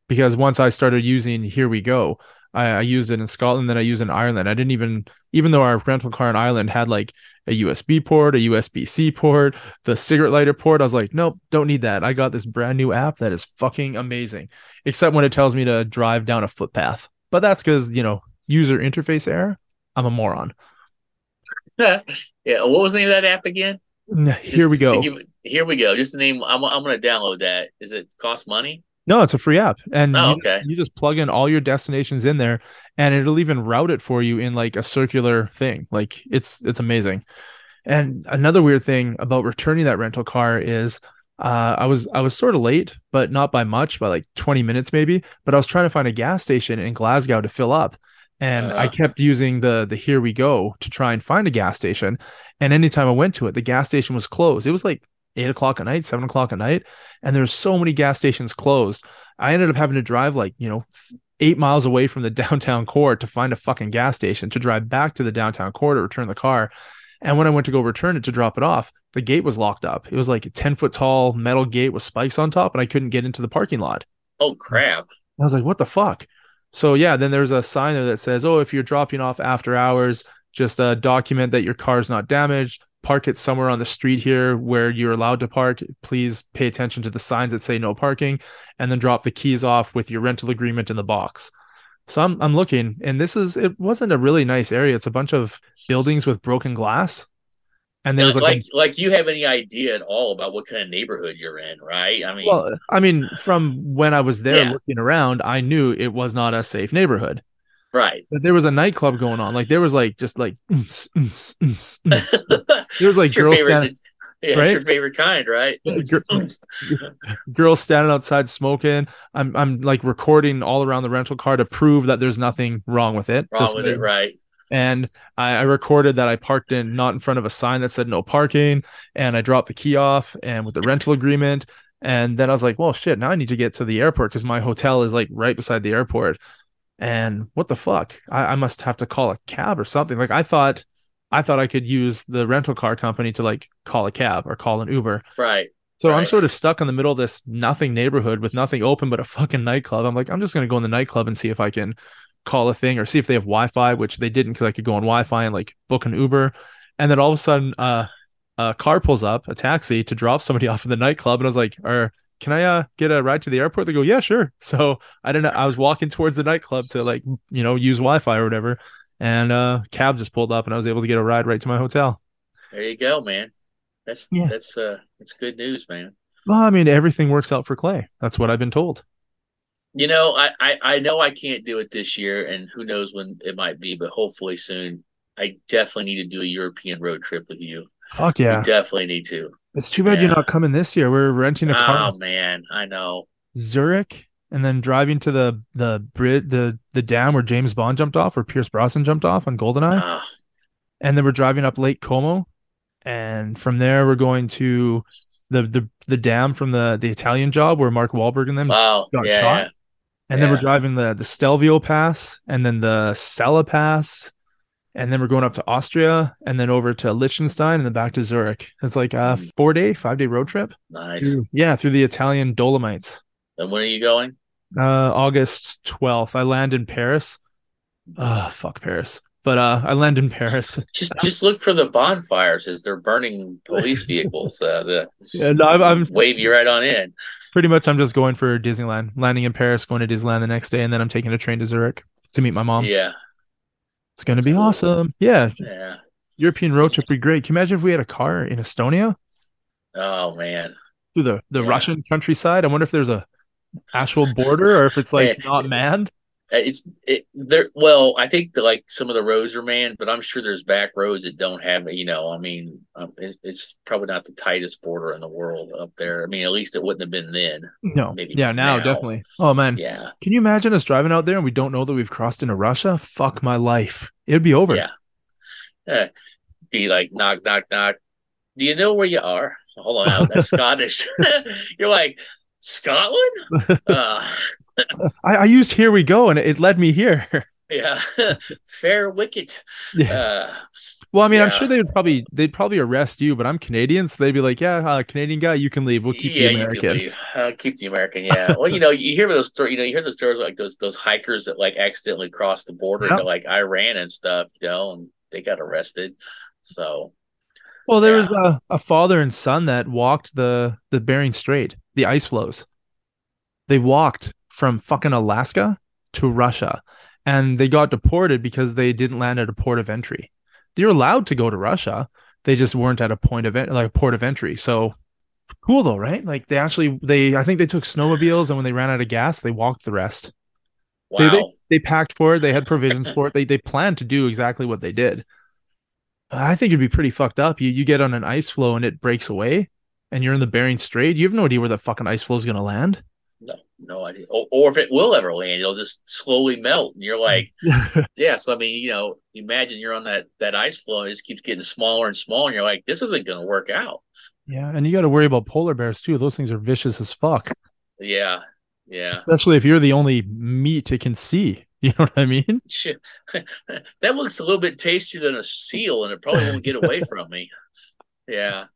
because once I started using Here We Go, I, I used it in Scotland, then I used it in Ireland. I didn't even, even though our rental car in Ireland had like a USB port, a USB C port, the cigarette lighter port, I was like, nope, don't need that. I got this brand new app that is fucking amazing, except when it tells me to drive down a footpath. But that's because, you know, user interface error. I'm a moron. yeah. What was the name of that app again? Here Just we go. give- here we go. Just the name. I'm I'm gonna download that. Is it cost money? No, it's a free app. And Oh, you, okay. you just plug in all your destinations in there and it'll even route it for you in like a circular thing. Like it's it's amazing. And another weird thing about returning that rental car is uh, I was I was sort of late, but not by much, by like 20 minutes maybe. But I was trying to find a gas station in Glasgow to fill up. And I Uh. kept using the the here we go to try and find a gas station. And anytime I went to it, the gas station was closed. It was like eight o'clock at night, seven o'clock at night, and there's so many gas stations closed. I ended up having to drive like you know eight miles away from the downtown core to find a fucking gas station to drive back to the downtown core to return the car. And when I went to go return it to drop it off, the gate was locked up. It was like a 10 foot tall metal gate with spikes on top, and I couldn't get into the parking lot. Oh crap! I was like, what the fuck? So yeah, then there's a sign there that says, oh, if you're dropping off after hours, just uh, document that your car's not damaged. Park it somewhere on the street here where you're allowed to park. Please pay attention to the signs that say no parking, and then drop the keys off with your rental agreement in the box. So I'm I'm looking, and this is it wasn't a really nice area. It's a bunch of buildings with broken glass, and there's like like, you have any idea at all about what kind of neighborhood you're in, right? I mean, well, I mean, from when I was there Yeah. looking around, I knew it was not a safe neighborhood. Right. But there was a nightclub going on. Like there was like just like there was like girls favorite, standing yeah, right? it's your favorite kind, right? Girls standing outside smoking. I'm I'm like recording all around the rental car to prove that there's nothing wrong with it. Wrong Just with it, right? And I, I recorded that I parked in not in front of a sign that said no parking, and I dropped the key off and with the rental agreement. And then I was like, well, shit, now I need to get to the airport because my hotel is like right beside the airport. And what the fuck? I, I must have to call a cab or something. Like I thought I thought I could use the rental car company to like call a cab or call an Uber. Right. So I'm sort of stuck in the middle of this nothing neighborhood with nothing open but a fucking nightclub. I'm like, I'm just gonna go in the nightclub and see if I can call a thing or see if they have Wi-Fi, which they didn't because I could go on Wi-Fi and like book an Uber. And then all of a sudden, uh, a car pulls up, a taxi to drop somebody off in the nightclub, and I was like, "Or can I uh get a ride to the airport?" They go, "Yeah, sure." So I didn't. I was walking towards the nightclub to like you know use Wi-Fi or whatever, and uh, cab just pulled up, and I was able to get a ride right to my hotel. There you go, man. That's Yeah. that's uh that's good news, man. Well, I mean, everything works out for Clay. That's what I've been told. You know, I, I I know I can't do it this year, and who knows when it might be, but hopefully soon. I definitely need to do a European road trip with you. Fuck We yeah! definitely need to. It's too bad you're not coming this year. We're renting a car Oh man, I know. Zurich and then driving to the the bridge the the dam where James Bond jumped off or Pierce Brosnan jumped off on Goldeneye. And then we're driving up Lake Como, and from there we're going to the the the dam from the the Italian job where Mark Wahlberg and them Wow. got Yeah. shot. yeah. and then we're driving the the Stelvio Pass, and then the Sella Pass, and then we're going up to Austria, and then over to Liechtenstein, and then back to Zurich. It's like a Mm. four day, five day road trip. Nice. Yeah, through the Italian Dolomites. And when are you going? Uh, August twelfth, I land in Paris. Ah, fuck Paris. But uh, I land in Paris. Just just look for the bonfires as they're burning police vehicles. Uh, the Yeah, no, I'm, I'm wave you right on in. pretty much I'm just going for Disneyland, landing in Paris, going to Disneyland the next day, and then I'm taking a train to Zurich to meet my mom. Yeah. It's gonna be Cool. awesome. Yeah, Yeah. European road trip would be great. Can you imagine if we had a car in Estonia Oh man. through the, the Yeah. Russian countryside? I wonder if there's a actual border or if it's like not manned. Uh, It's it there. Well, I think that like some of the roads are manned, but I'm sure there's back roads that don't have. You know, I mean, um, it, it's probably not the tightest border in the world up there. I mean, at least it wouldn't have been then. No. Maybe yeah, now, now. definitely. Oh man. Yeah, Can you imagine us driving out there and we don't know that we've crossed into Russia? Fuck my life. It'd be over. yeah. Uh, be like knock, knock, knock. Do you know where you are? Hold on, that's Scottish. You're like Scotland. Uh, I, I used here we go and it led me here. yeah, fair wicket. yeah. Uh, Well, I mean, I'm sure they would probably they'd probably arrest you, but I'm Canadian, so they'd be like, "Yeah, uh, Canadian guy, you can leave. We'll keep yeah, the you can American." leave. Uh, keep the American. Yeah. well, you know, you hear those stories. You know, you hear those stories like those those hikers that like accidentally crossed the border Yep. into like Iran and stuff. You know, and they got arrested. So Well, there Yeah. was a, a father and son that walked the the Bering Strait, the ice floes. They walked from fucking Alaska to Russia, and they got deported because they didn't land at a port of entry. They're allowed to go to Russia, they just weren't at a point of like a port of entry. So cool though, right? Like they actually they I think they took snowmobiles, and when they ran out of gas, they walked the rest. wow. They, they they packed for it. They had provisions for it. They they planned to do exactly what they did. I think it'd be pretty fucked up. You you get on an ice floe and it breaks away, and you're in the Bering Strait. You have no idea where the fucking ice floe is gonna land. No, no idea. Or, or if it will ever land, it'll just slowly melt, and you're like, yeah. So I mean, you know, imagine you're on that that ice floe, and it just keeps getting smaller and smaller, and you're like, this isn't going to work out. yeah, and you got to worry about polar bears too. Those things are vicious as fuck, Yeah, yeah. especially if you're the only meat it can see. You know what I mean? That looks a little bit tastier than a seal, and it probably won't get away from me. Yeah.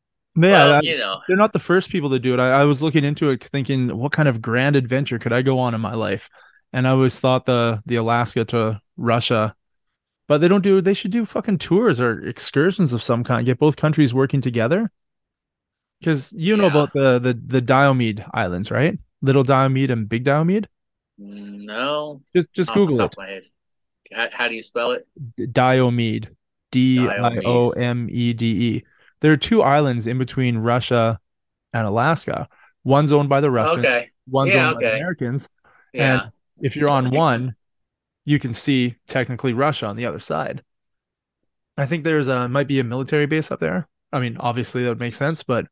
Yeah, Well, you know. they're not the first people to do it. I, I was looking into it, thinking, what kind of grand adventure could I go on in my life? And I always thought the the Alaska to Russia, but they don't do. They should do fucking tours or excursions of some kind. Get both countries working together. Because you know about the the the Diomede Islands, right? Little Diomede and Big Diomede. No. Just just Google it. of my head. How, how do you spell it? Diomede. D I O M E D E. There are two islands in between Russia and Alaska. One's owned by the Russians. Okay. One's Yeah, owned by the. Americans. Yeah. And if you're on one, you can see technically Russia on the other side. I think there's a might be a military base up there. I mean, obviously that would make sense, but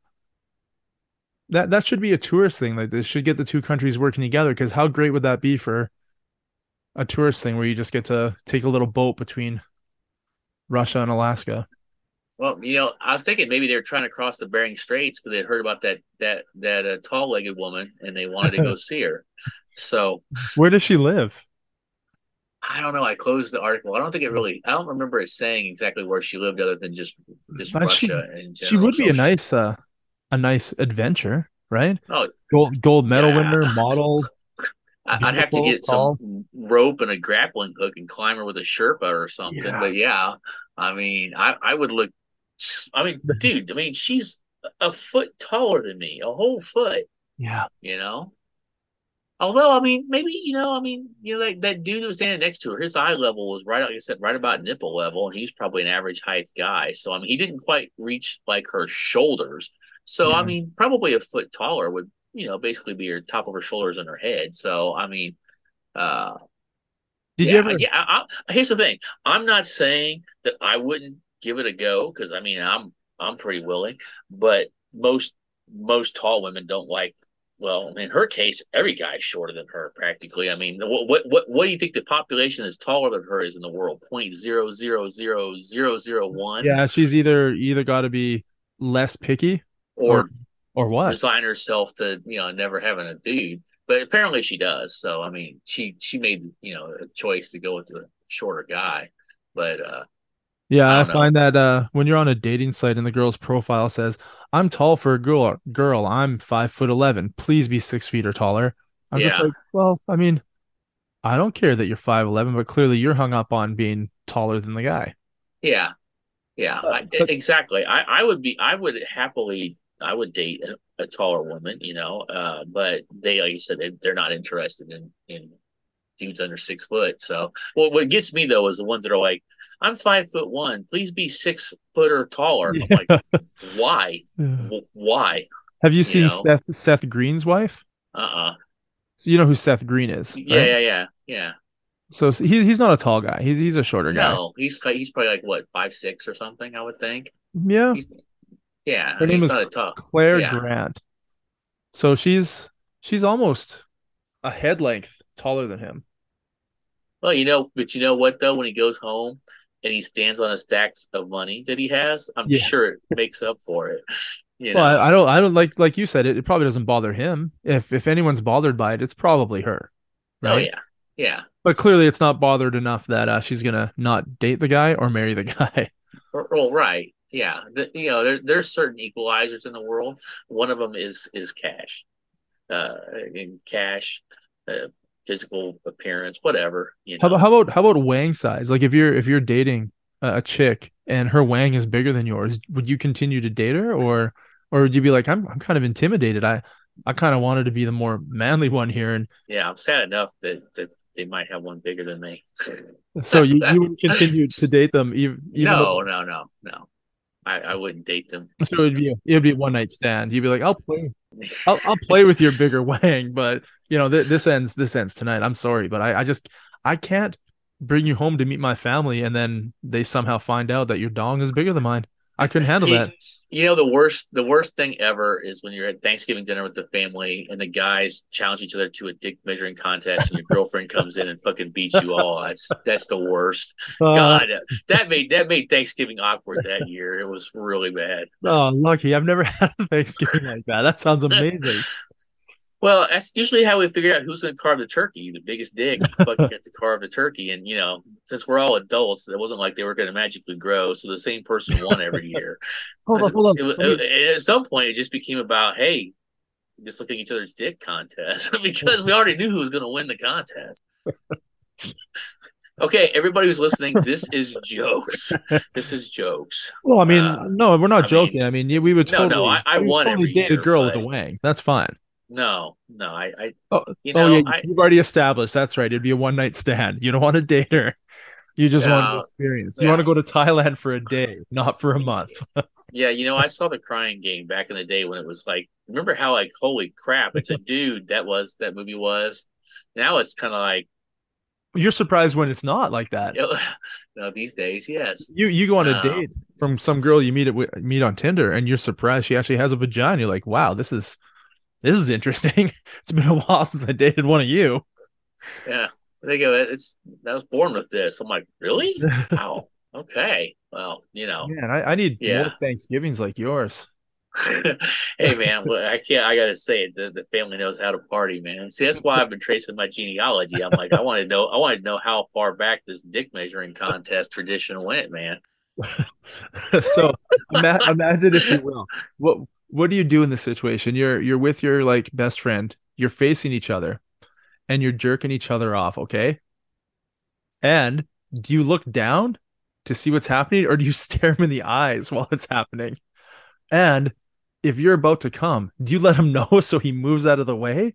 that that should be a tourist thing. Like this should get the two countries working together. Because how great would that be for a tourist thing where you just get to take a little boat between Russia and Alaska? Well, you know, I was thinking maybe they were trying to cross the Bering Straits because they heard about that that that uh, tall-legged woman and they wanted to go see her. So Where does she live? I don't know. I closed the article. I don't think it really. I don't remember it saying exactly where she lived, other than just just But Russia general. She would be a nice uh a nice adventure, right? Oh, Gold gold medal Yeah. winner, model. I'd have to get tall. some rope and a grappling hook and climb her with a Sherpa or something. Yeah. But yeah, I mean, I, I would look. I mean, dude, I mean, she's a foot taller than me, a whole foot. Yeah. You know. Although, I mean, maybe you know, I mean, you know, that, that dude that was standing next to her, his eye level was right, like I said, right about nipple level, and he's probably an average height guy. So, I mean, he didn't quite reach like her shoulders. So, I mean, probably a foot taller would, you know, basically be her top of her shoulders and her head. So, I mean, uh, Did yeah, you ever Yeah, I, I, here's the thing. I'm not saying that I wouldn't give it a go because I mean I'm I'm pretty willing, but most most tall women don't like well, in her case, every guy's shorter than her practically. I mean, what what what, what do you think the population is taller than her is in the world? Point zero zero zero zero zero one. Yeah, she's either either got to be less picky or or what? resign herself to you know never having a dude. But apparently she does. So I mean, she she made you know a choice to go with the shorter guy. But uh Yeah, I I, don't know. find that uh when you're on a dating site and the girl's profile says, "I'm tall for a girl, girl, I'm five foot eleven. Please be six feet or taller." I'm just like, well, I mean, I don't care that you're five eleven, but clearly you're hung up on being taller than the guy. Yeah, yeah, But- I, but- exactly. I, I would be, I would happily, I would date a, a taller woman, you know. Uh, but they, like you said, they, they're not interested in in dudes under six foot. So, well, what gets me though is the ones that are like, I'm five foot one, please be six foot or taller. I'm like, why? W- Why? Have you seen know. Seth Seth Green's wife? Uh, uh So you know who Seth Green is, yeah, right? yeah, yeah, yeah. So he, he's not a tall guy. He's he's a shorter guy. No, he's he's probably like what five six or something. I would think. Yeah, He's, yeah, Her name he's is not a. Clare Yeah. Grant. So she's she's almost a head length taller than him. Well, you know, but you know what though? When he goes home and he stands on a stacks of money that he has, I'm Yeah. sure it makes up for it. You know, Well, I, I don't I don't like like you said it. It probably doesn't bother him. If if anyone's bothered by it, it's probably her, oh yeah, yeah. But clearly, it's not bothered enough that uh, she's gonna not date the guy or marry the guy. Well, right, yeah. The, you know, there there's certain equalizers in the world. One of them is is cash, uh, in cash, uh, physical appearance, whatever. You How know, about how about how about wang size? Like if you're if you're dating a, chick and her wang is bigger than yours, would you continue to date her or or would you be like I'm I'm kind of intimidated. I I kind of wanted to be the more manly one here, and yeah. I'm sad enough that that they might have one bigger than me. so you, you would continue to date them even even no, though, no, no, no. I, I wouldn't date them. so it'd be a, it'd be a one night stand. You'd be like I'll play I'll I'll play with your bigger wang, but you know th- this ends this ends tonight. I'm sorry, but I I just I can't bring you home to meet my family and then they somehow find out that your dong is bigger than mine. I couldn't handle that. You know the worst the worst thing ever is when you're at Thanksgiving dinner with the family and the guys challenge each other to a dick measuring contest and your girlfriend comes in and fucking beats you all. That's that's the worst. Uh, God, that made that made Thanksgiving awkward that year. It was really bad. Oh, lucky. I've never had a Thanksgiving like that. That sounds amazing. Well, that's usually how we figure out who's going to carve the turkey. The biggest dick fucking get to carve the turkey, and you know, since we're all adults, it wasn't like they were going to magically grow. So the same person won every year. Hold on, hold on. It it- at some point, it just became about hey, just looking at each other's dick contest because we already knew who was going to win the contest. Okay, everybody who's listening, this is jokes. This is jokes. Well, I mean, uh, no, we're not I mean- joking. I mean, yeah, we would No, no, I- I we won totally every date a year, girl with a wang. That's fine. No, no, I, I Oh, you oh know, yeah, I, you've already established. That's right. It'd be a one night stand. You don't want to date her. You just want to experience. You Yeah. want to go to Thailand for a day, not for a month. Yeah, you know, I saw the crying game back in the day when it was like, remember how like, holy crap, it's a dude that was that movie was. Now it's kind of like, You're surprised when it's not like that. no, these days, yes. You you go on a No. date from some girl you meet at meet on Tinder, and you're surprised she actually has a vagina. You're like, wow, this is this is interesting. it's been a while since I dated one of you. Yeah, they go. It's I was born with this. I'm like, really? Wow. Okay. Well, you know. Man, I, I need Yeah. more Thanksgivings like yours. hey man, I can't. I gotta say it. The, the family knows how to party, man. See, that's why I've been tracing my genealogy. I'm like, I want to know. I want to know how far back this dick measuring contest tradition went, man. so ima- imagine if you will. What what do you do in this situation? You're you're with your like best friend. You're facing each other, and you're jerking each other off. Okay. And do you look down to see what's happening, or do you stare him in the eyes while it's happening? And if you're about to come, do you let him know so he moves out of the way?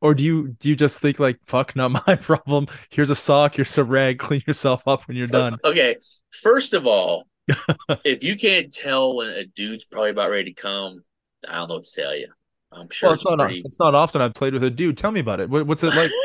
Or do you do you just think like fuck not my problem? Here's a sock, here's a rag, clean yourself up when you're uh, done. Okay, first of all, if you can't tell when a dude's probably about ready to come, I don't know what to tell you. I'm sure Well, it's not pretty- it's not often I've played with a dude. Tell me about it. What, what's it like?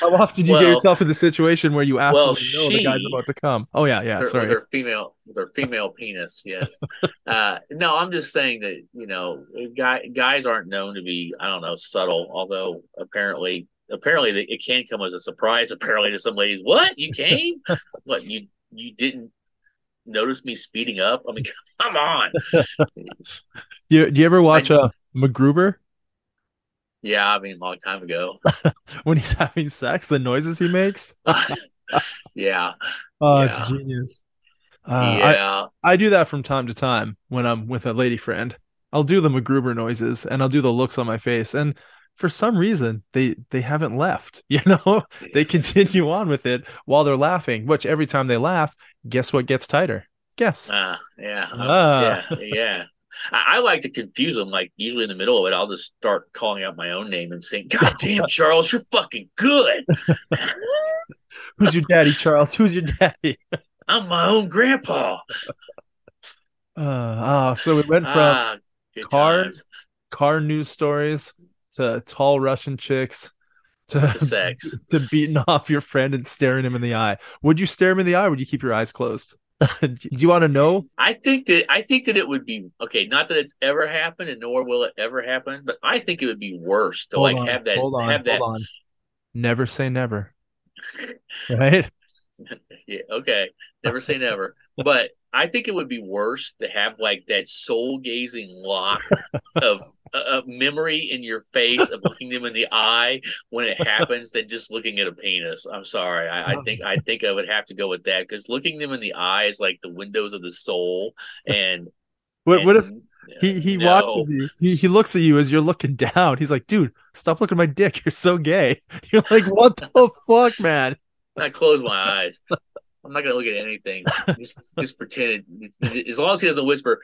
How often do you get yourself in the situation where you absolutely well, know the guy's about to come? Oh yeah, yeah. her, sorry. with her female with her female penis. Yes. uh, no, I'm just saying that you know, guy, guys aren't known to be I don't know subtle. Although apparently, apparently it can come as a surprise. Apparently to some ladies, what you came? what you you didn't notice me speeding up? I mean, come on. You, do you ever watch uh, MacGruber Yeah, I mean, a long time ago. when he's having sex? The noises he makes. yeah, Oh, Yeah. it's genius. Uh, I, yeah. I do that from time to time when I'm with a lady friend. I'll do the MacGruber noises and I'll do the looks on my face, and for some reason they they haven't left. You know, they continue on with it while they're laughing. Which every time they laugh, guess what gets tighter? Guess. Uh, yeah, Ah. yeah, yeah. I, I like to confuse them. Like usually in the middle of it, I'll just start calling out my own name and saying, "God damn, Charles, you're fucking good. Who's your daddy, Charles? Who's your daddy? I'm my own grandpa." Uh, ah, so we went from good car- times. car news stories to tall Russian chicks to to sex. to beating off your friend and staring him in the eye. Would you stare him in the eye or would you keep your eyes closed? Do you want to know? I think that I think that it would be okay. Not that it's ever happened, and nor will it ever happen. But I think it would be worse to like on, have that hold on, have that. hold on. Never say never. Right? Yeah, okay. Never say never. But I think it would be worse to have like that soul gazing lock of uh, memory in your face of looking them in the eye when it happens than just looking at a penis. I'm sorry. I, I think I think I would have to go with that because looking them in the eye is like the windows of the soul. And What, what if he he no. watches you? He, he looks at you as you're looking down. He's like, dude, stop looking at my dick. You're so gay. You're like, what the fuck, man? I close my eyes. I'm not gonna look at anything. Just just pretend. It, as long as he doesn't whisper,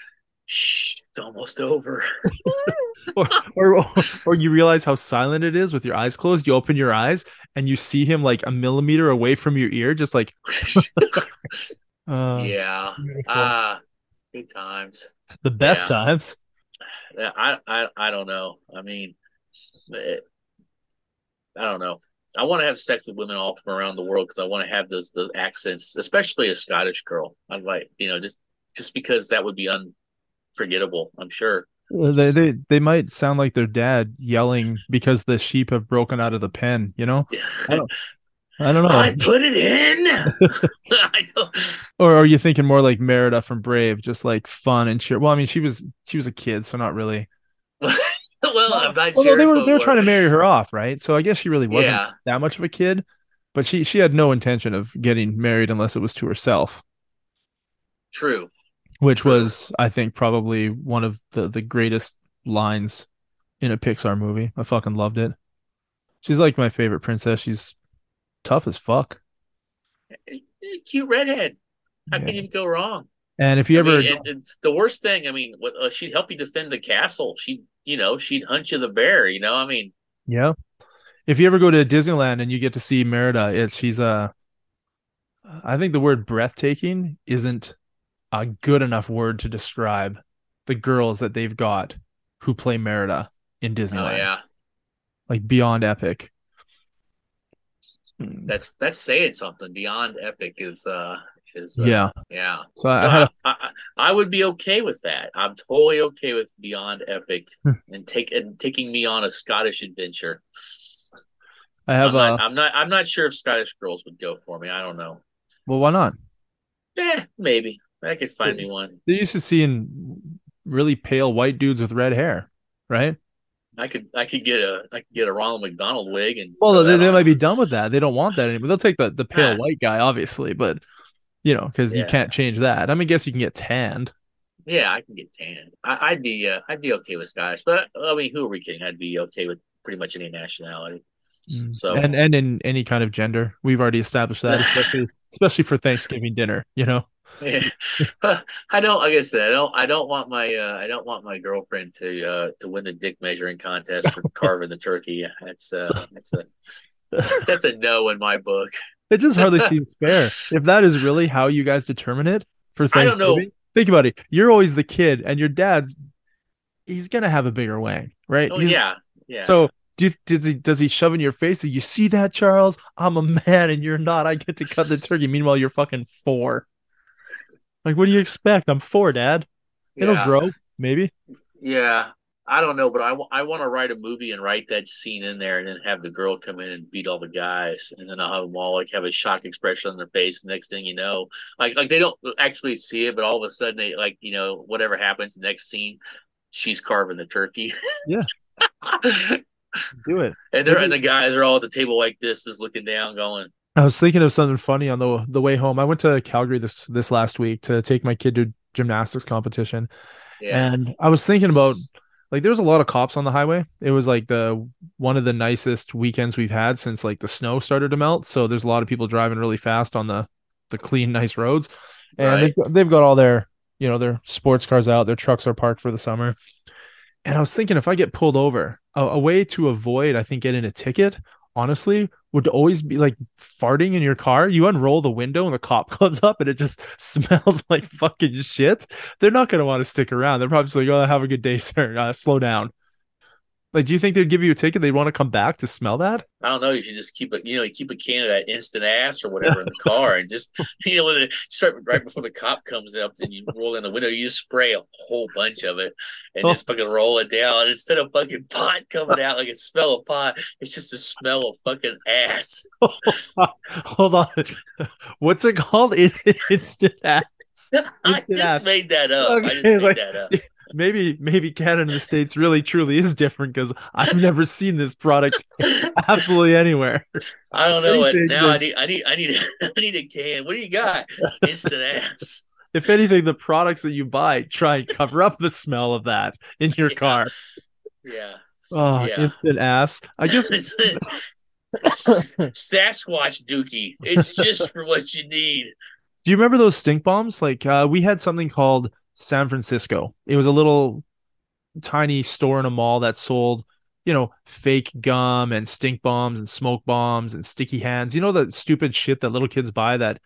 "Shh, it's almost over." Or, or or you realize how silent it is with your eyes closed. You open your eyes and you see him like a millimeter away from your ear, just like uh, yeah. Ah, good times. the best yeah. times. I I I don't know. I mean, it, I don't know. I want to have sex with women all from around the world because I want to have those the accents, especially a Scottish girl. I'd like you know just just because that would be unforgettable. I'm sure. Uh, They, they they might sound like their dad yelling because the sheep have broken out of the pen. You know, I don't- I don't know. I put it in. I don't. Or are you thinking more like Merida from Brave, just like fun and cheer? Well, I mean, she was she was a kid, so not really. well, I'm not sure. they were they were trying to marry her off, right? So I guess she really wasn't Yeah, that much of a kid, but she she had no intention of getting married unless it was to herself, true. which True. was I think probably one of the the greatest lines in a Pixar movie. I fucking loved it. She's like my favorite princess. She's tough as fuck. Cute redhead. How Yeah. can you go wrong? And if you I ever mean, and, and the worst thing, I mean, uh, she'd help you defend the castle. She, you know, she'd hunt you the bear. You know, I mean, Yeah. If you ever go to Disneyland and you get to see Merida, it she's a I think the word breathtaking isn't a good enough word to describe the girls that they've got who play Merida in Disneyland. oh yeah, Like beyond epic. that's that's saying something. Beyond epic is uh is uh, yeah. yeah. So I, I No, had a I, I, I would be okay with that. I'm totally okay with Beyond Epic and take and taking me on a Scottish adventure. I have I'm not, a I'm not. I'm not sure if Scottish girls would go for me. I don't know. well why not? Eh, maybe I could find me one. They're used to seeing really pale white dudes with red hair, right? I could. I could get a. I could get a Ronald McDonald wig and. Well, they, they might be done with that. They don't want that anymore. They'll take the, the pale white guy, obviously, but you know, because you can't change that. I mean, I guess you can get tanned. Yeah, I can get tanned. I, I'd be. Uh, I'd be okay with Scottish, but I mean, who are we kidding? I'd be okay with pretty much any nationality. So and and in any kind of gender. We've already established that, especially especially for Thanksgiving dinner. You know, Yeah. I don't. Like I said, I don't. I don't want my. Uh, I don't want my girlfriend to uh, to win the dick measuring contest for carving the turkey. That's uh, that's a that's a no in my book. It just hardly seems fair. If that is really how you guys determine it for I don't Thanksgiving, know. think about it. You're always the kid, and your dad's he's gonna have a bigger wang, right? Oh He's- yeah, yeah. So Do you, does he does he shove in your face? Do you see that, Charles? I'm a man and you're not. I get to cut the turkey. Meanwhile, you're fucking four. Like, what do you expect? I'm four, Dad. It'll Yeah. grow, maybe. Yeah, I don't know, but I, I want to write a movie and write that scene in there, and then have the girl come in and beat all the guys, and then I'll have them all like have a shocked expression on their face. The Next thing you know, like like they don't actually see it, but all of a sudden they like you know whatever happens next scene, she's carving the turkey. Yeah. Do it. and they're and the guys are all at the table like this, just looking down, going, I was thinking of something funny on the the way home. I went to Calgary this this last week to take my kid to gymnastics competition, "Yeah, and I was thinking about like there was a lot of cops on the highway. It was like the one of the nicest weekends we've had since like the snow started to melt. So there's a lot of people driving really fast on the the clean, nice roads, and Right. they've, got- they've got all their you know their sports cars out. Their trucks are parked for the summer. And I was thinking if I get pulled over, a, a way to avoid, I think, getting a ticket, honestly, would always be like farting in your car. You unroll the window and the cop comes up and it just smells like fucking shit. They're not going to want to stick around. They're probably just like, oh, have a good day, sir. Uh, slow down. Like, do you think they'd give you a ticket? They'd want to come back to smell that? I don't know. You should just keep it, you know, you keep a can of that instant ass or whatever in the car, and just you know, when it start right before the cop comes up, and you roll in the window, you just spray a whole bunch of it, and oh. just fucking roll it down. And instead of fucking pot coming out like a smell of pot, it's just a smell of fucking ass. Hold on. What's it called? Instant ass. I just ass. made that up. I just made like- that up. Maybe, maybe Canada and the States really truly is different because I've never seen this product absolutely anywhere. I don't know Anything now. I need, I need, I need, I need a can. What do you got? Instant ass. If anything, the products that you buy try and cover up the smell of that in your Yeah. car. Yeah. Oh, Yeah. instant ass. I guess Sasquatch Dookie. It's just for what you need. Do you remember those stink bombs? Like uh, we had something called San Francisco. It was a little tiny store in a mall that sold, you know, fake gum and stink bombs and smoke bombs and sticky hands. You know the stupid shit that little kids buy that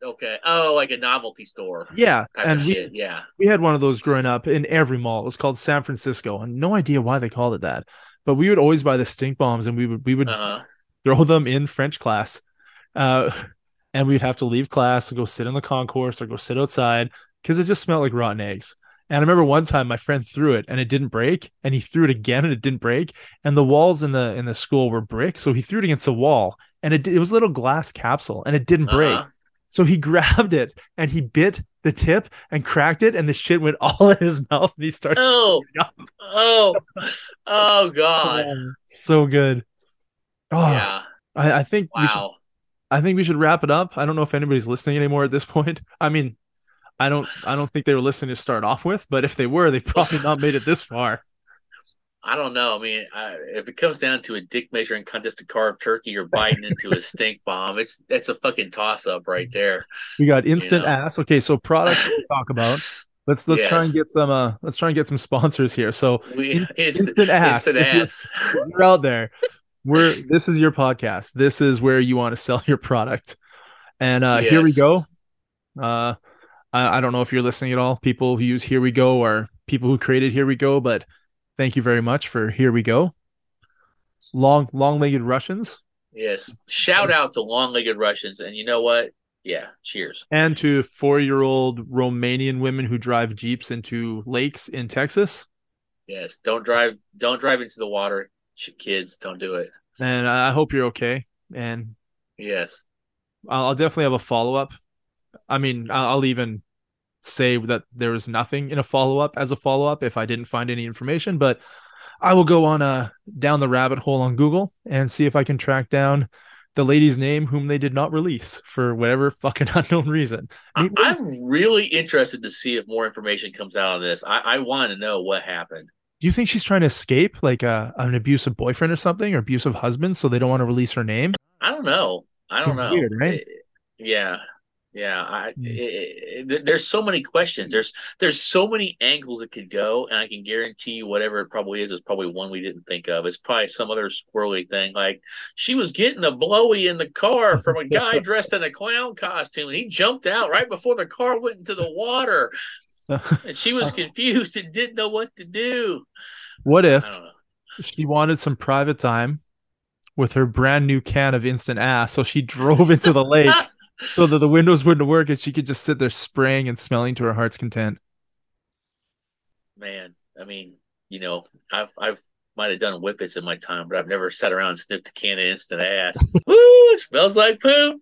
Okay. Oh, like a novelty store yeah. And we, shit. Yeah. we had one of those growing up in every mall. It was called San Francisco. And no idea why they called it that. But we would always buy the stink bombs and we would we would Uh huh. throw them in French class. Uh, and we'd have to leave class and go sit in the concourse or go sit outside because it just smelled like rotten eggs. And I remember one time my friend threw it and it didn't break, and he threw it again and it didn't break. And the walls in the in the school were brick, so he threw it against the wall, and it it was a little glass capsule and it didn't break. Uh-huh. So he grabbed it and he bit the tip and cracked it, and the shit went all in his mouth, and he started. Oh. Oh. Oh God. so good. Oh, Yeah. I, I think we should Wow. I think we should wrap it up. I don't know if anybody's listening anymore at this point. I mean, I don't I don't think they were listening to start off with, but if they were, they probably not made it this far. I don't know. I mean, I, if it comes down to a dick measuring contest to carve turkey or biting into a stink bomb, it's that's a fucking toss up right there. We got instant know. ass. Okay, so products to talk about. Let's let's try and get some uh let's try and get some sponsors here. So We In- it's instant ass. Instant ass. if you're out there, we're this is your podcast. This is where you want to sell your product. And uh here we go. Uh I, I don't know if you're listening at all. People who use Here We Go or people who created Here We Go, but thank you very much for Here We Go. Long long-legged Russians Yes. Shout out to long legged Russians. And you know what? Yeah. Cheers. and to four-year-old Romanian women who drive jeeps into lakes in Texas. Yes. Don't drive don't drive into the water, kids. Don't do it. And I hope you're okay. And Yes. I'll, I'll definitely have a follow up. I mean, I'll, I'll even say that there was nothing in a follow up as a follow up if I didn't find any information, but I will go on uh down the rabbit hole on Google and see if I can track down the lady's name whom they did not release for whatever fucking unknown reason. I, I'm really interested to see if more information comes out on this. I, I want to know what happened. Do you think she's trying to escape like uh, an abusive boyfriend or something or abusive husband so they don't want to release her name? I don't know. I don't know. weird, right? It- yeah. Yeah, I, Hmm. it, it, there's so many questions. There's there's so many angles it could go, and I can guarantee you, whatever it probably is, is probably one we didn't think of. It's probably some other squirrely thing, like she was getting a blowy in the car from a guy dressed in a clown costume, and he jumped out right before the car went into the water, and she was confused and didn't know what to do. what if I don't know. she wanted some private time with her brand new can of instant ass, so she drove into the lake so that the windows wouldn't work and she could just sit there spraying and smelling to her heart's content. Man, I mean, you know, I've I've might have done whippets in my time, but I've never sat around and sniffed a can of instant ass. Woo, smells like poop.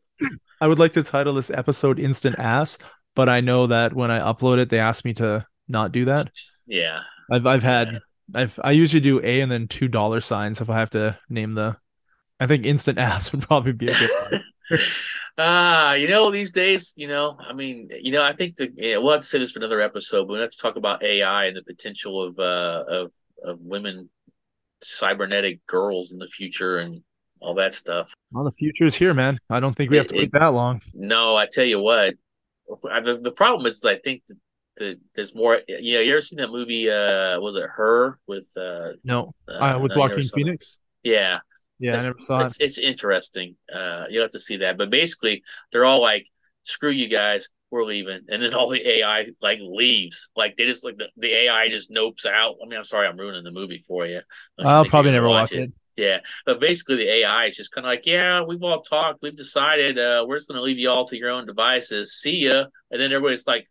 I would like to title this episode Instant Ass, but I know that when I upload it, they ask me to not do that. Yeah. I've I've had Yeah. I've I usually do A and then two dollar signs if I have to name the I think instant ass would probably be a good Ah, you know, these days, you know, I mean, you know, I think the yeah, we'll have to say this for another episode, but we have to talk about AI and the potential of uh of of women cybernetic girls in the future and all that stuff. Well, the future is here, man. I don't think we have to It- wait that long. No, I tell you what, I- the, the problem is, I think that, that there's more. You know, you ever seen that movie? Uh, was it her with uh, No, uh uh, with no, never Joaquin that. Phoenix. Yeah, Yeah, I never saw it. it's, it's interesting. Uh, you'll have to see that. But basically, they're all like, "Screw you guys, we're leaving," and then all the AI like leaves. Like they just like the, the AI just nopes out. I mean, I'm sorry, I'm ruining the movie for you. I'll probably never watch it. Yeah, but basically the AI is just kind of like, yeah, we've all talked, we've decided, uh, we're just going to leave you all to your own devices. See ya, and then everybody's like,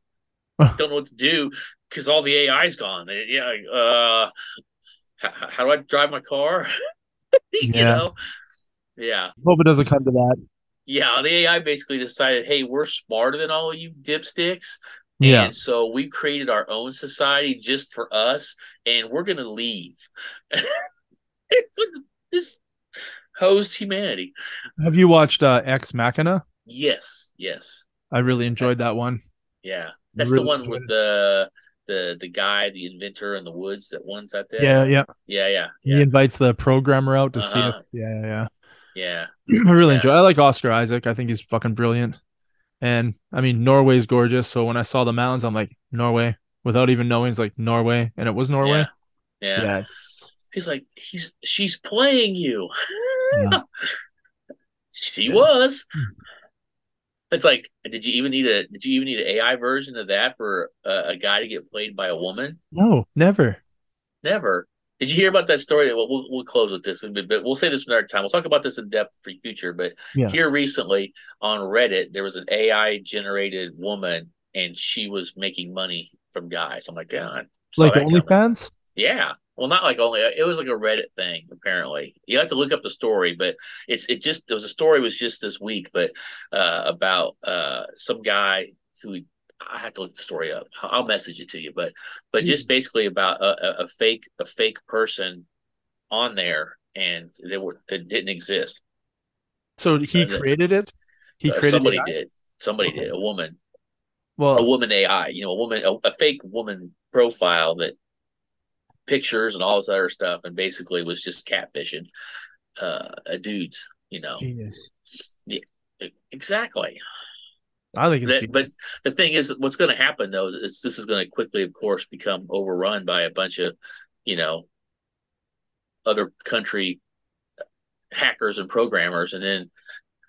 don't know what to do because all the AI's gone. Yeah, uh, how, how do I drive my car? you Yeah. know, yeah, Hope it doesn't come to that. yeah. The AI basically decided, hey, we're smarter than all of you dipsticks. Yeah. And so we created our own society just for us, and we're gonna leave. just hosed humanity. Have you watched uh, Ex Machina? Yes, yes, I really enjoyed that one. yeah. That's Really the one with it. the the the guy, the inventor in the woods that one's out there. Yeah, yeah. yeah, yeah, He yeah, invites the programmer out to see. Uh-huh. Yeah, yeah, yeah. yeah. I really Yeah. enjoy. I like Oscar Isaac. I think he's fucking brilliant. And I mean, Norway's gorgeous. So when I saw the mountains, I'm like Norway, without even knowing. It's like Norway, and it was Norway. Yeah. yeah. Yes. He's like, he's she's playing you. She was. It's like, did you even need a did you even need an AI version of that for a, a guy to get played by a woman? No, never. Never. Did you hear about that story? We'll, we'll, we'll close with this, but but we'll say this another time. We'll talk about this in depth for future. But Yeah. here recently on Reddit, there was an AI generated woman, and she was making money from guys. I'm like, God, Like. OnlyFans. Yeah. Well, not like only it was like a Reddit thing. Apparently, you have to look up the story, but it's it just there was a story was just this week, but uh, about uh, some guy who I have to look the story up. I'll message it to you, but but just basically about a, a, fake a fake person on there, and they were that didn't exist. So he Uh, created it. He Uh, created somebody AI? did. Somebody did. A woman. Well a woman AI, you know, a woman, a, a fake woman profile that pictures and all this other stuff, and basically was just catfishing uh, a dudes, you know. genius. Exactly. I think it's That, but the thing is, what's going to happen though is, is this is going to quickly, of course, become overrun by a bunch of, you know, other country hackers and programmers, and then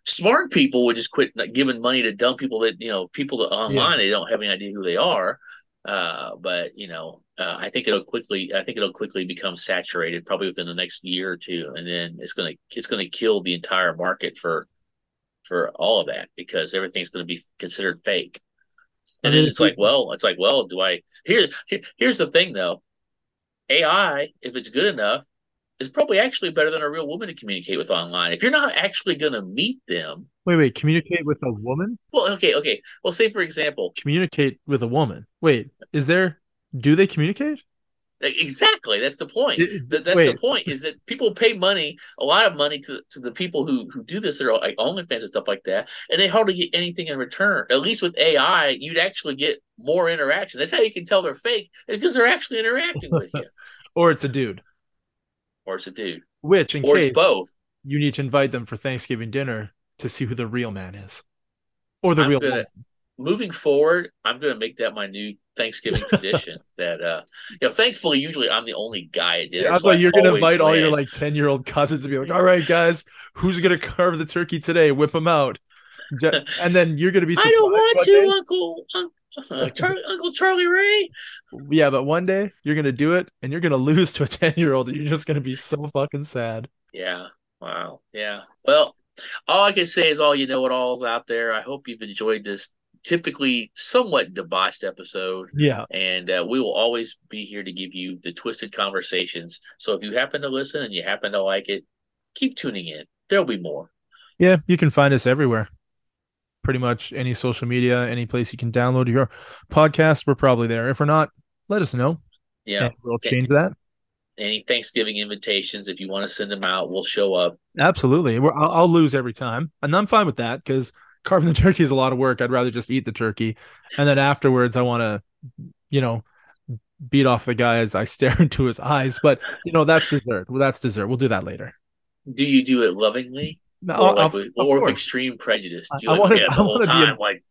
smart people would just quit giving money to dumb people that you know people that online they don't have any idea who they are. Uh, but you know, uh, I think it'll quickly. I think it'll quickly become saturated, probably within the next year or two, and then it's gonna it's gonna kill the entire market for for all of that because everything's gonna be considered fake. And then it's like, well, it's like, well, do I? Here, here- here's the thing, though. AI, if it's good enough, is probably actually better than a real woman to communicate with online. If you're not actually to meet them, Wait, wait. Communicate with a woman. well, okay, okay. Well, say for example, Communicate with a woman. Wait, is there? Do they communicate? exactly. That's the point. It- that's wait. the point. Is that people pay money, a lot of money to to the people who who do this, that are like OnlyFans and stuff like that, and they hardly get anything in return. At least with AI, you'd actually get more interaction. That's how you can tell they're fake because they're actually interacting with you, Or it's a dude. or it's a dude, Which, in or case it's both. you need to invite them for Thanksgiving dinner to see who the real man is, or the I'm real gonna- moving forward, I'm going to make that my new Thanksgiving tradition. that uh, you know, thankfully, usually I'm the only guy at dinner. I was so like, you're gonna always invite all your like ten year old cousins and be like, "All right, guys, who's gonna carve the turkey today? Whip them out." And then you're gonna be. I don't want to, day- Uncle. Uh, Charlie, Uncle Charlie Ray. Yeah, but one day you're gonna do it and you're gonna lose to a 10 year old and you're just gonna be so fucking sad. Yeah. Wow. Yeah. Well, all I can say is all you know it all's out there. I hope you've enjoyed this typically somewhat debauched episode. Yeah. And uh, we will always be here to give you the twisted conversations. So if you happen to listen and you happen to like it, keep tuning in. There'll be more. Yeah, you can find us everywhere. Pretty much any social media, any place you can download your podcast, we're probably there. If we're not, let us know. Yeah. We'll change that. Any Thanksgiving invitations, if you want to send them out, we'll show up. Absolutely. We're, I'll, I'll lose every time. And I'm fine with that because carving the turkey is a lot of work. I'd rather just eat the turkey. And then afterwards, I want to, you know, beat off the guy as I stare into his eyes. But, you know, that's dessert. Well, that's dessert. We'll do that later. Do you do it lovingly? No, or like of- with, or with extreme prejudice? Do you I- like I the whole wanna be a- time? Like,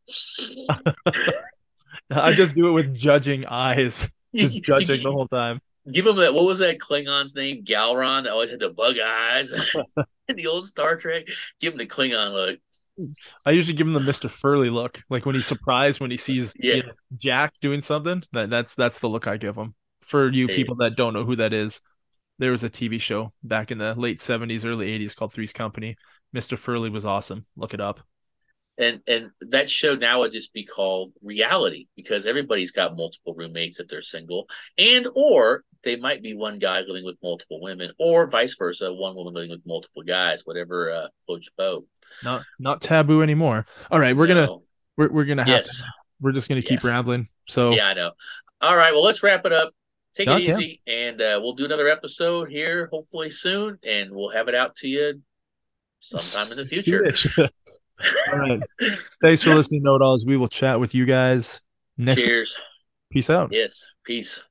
I just do it with judging eyes, just judging the whole time. Give him that. What was that Klingon's name? Gowron that always had the bug eyes in the old Star Trek. Give him the Klingon look. I usually give him the Mr. Furley look, like when he's surprised when he sees you know, Jack doing something. That, that's that's the look I give him. For you Hey. people that don't know who that is, there was a TV show back in the late seventies, early eighties called Three's Company. Mr. Furley was awesome. Look it up. And and that show now would just be called reality because everybody's got multiple roommates if they're single, and or they might be one guy living with multiple women, or vice versa, one woman living with multiple guys, whatever uh, floats your boat. Not not taboo anymore. All right, we're gonna we're we're gonna have yes, to, we're just gonna keep Yeah. rambling. So yeah, I know. All right, well, let's wrap it up. Take Yeah, it yeah. easy, and uh, we'll do another episode here hopefully soon, and we'll have it out to you sometime in the future. All right. Thanks for listening, Know It Alls. We will chat with you guys next week. Cheers. Peace out. Yes. Peace.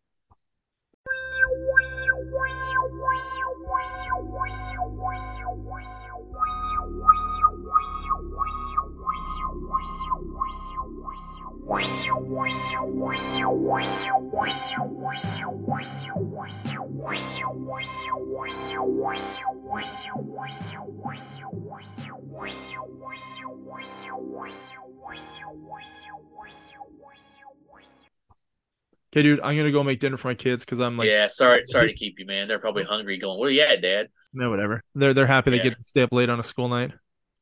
Okay, dude, I'm gonna go make dinner for my kids because I'm like, yeah. Sorry. Sorry to keep you, man. They're probably hungry. Going. Where you at, Dad? no, whatever. They're they're happy they Yeah. get to stay up late on a school night.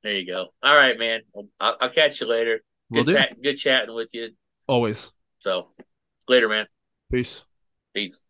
There you go. All right, man. I'll, I'll catch you later. Good, ta- good chatting with you. Always. So, later, man. Peace. Peace.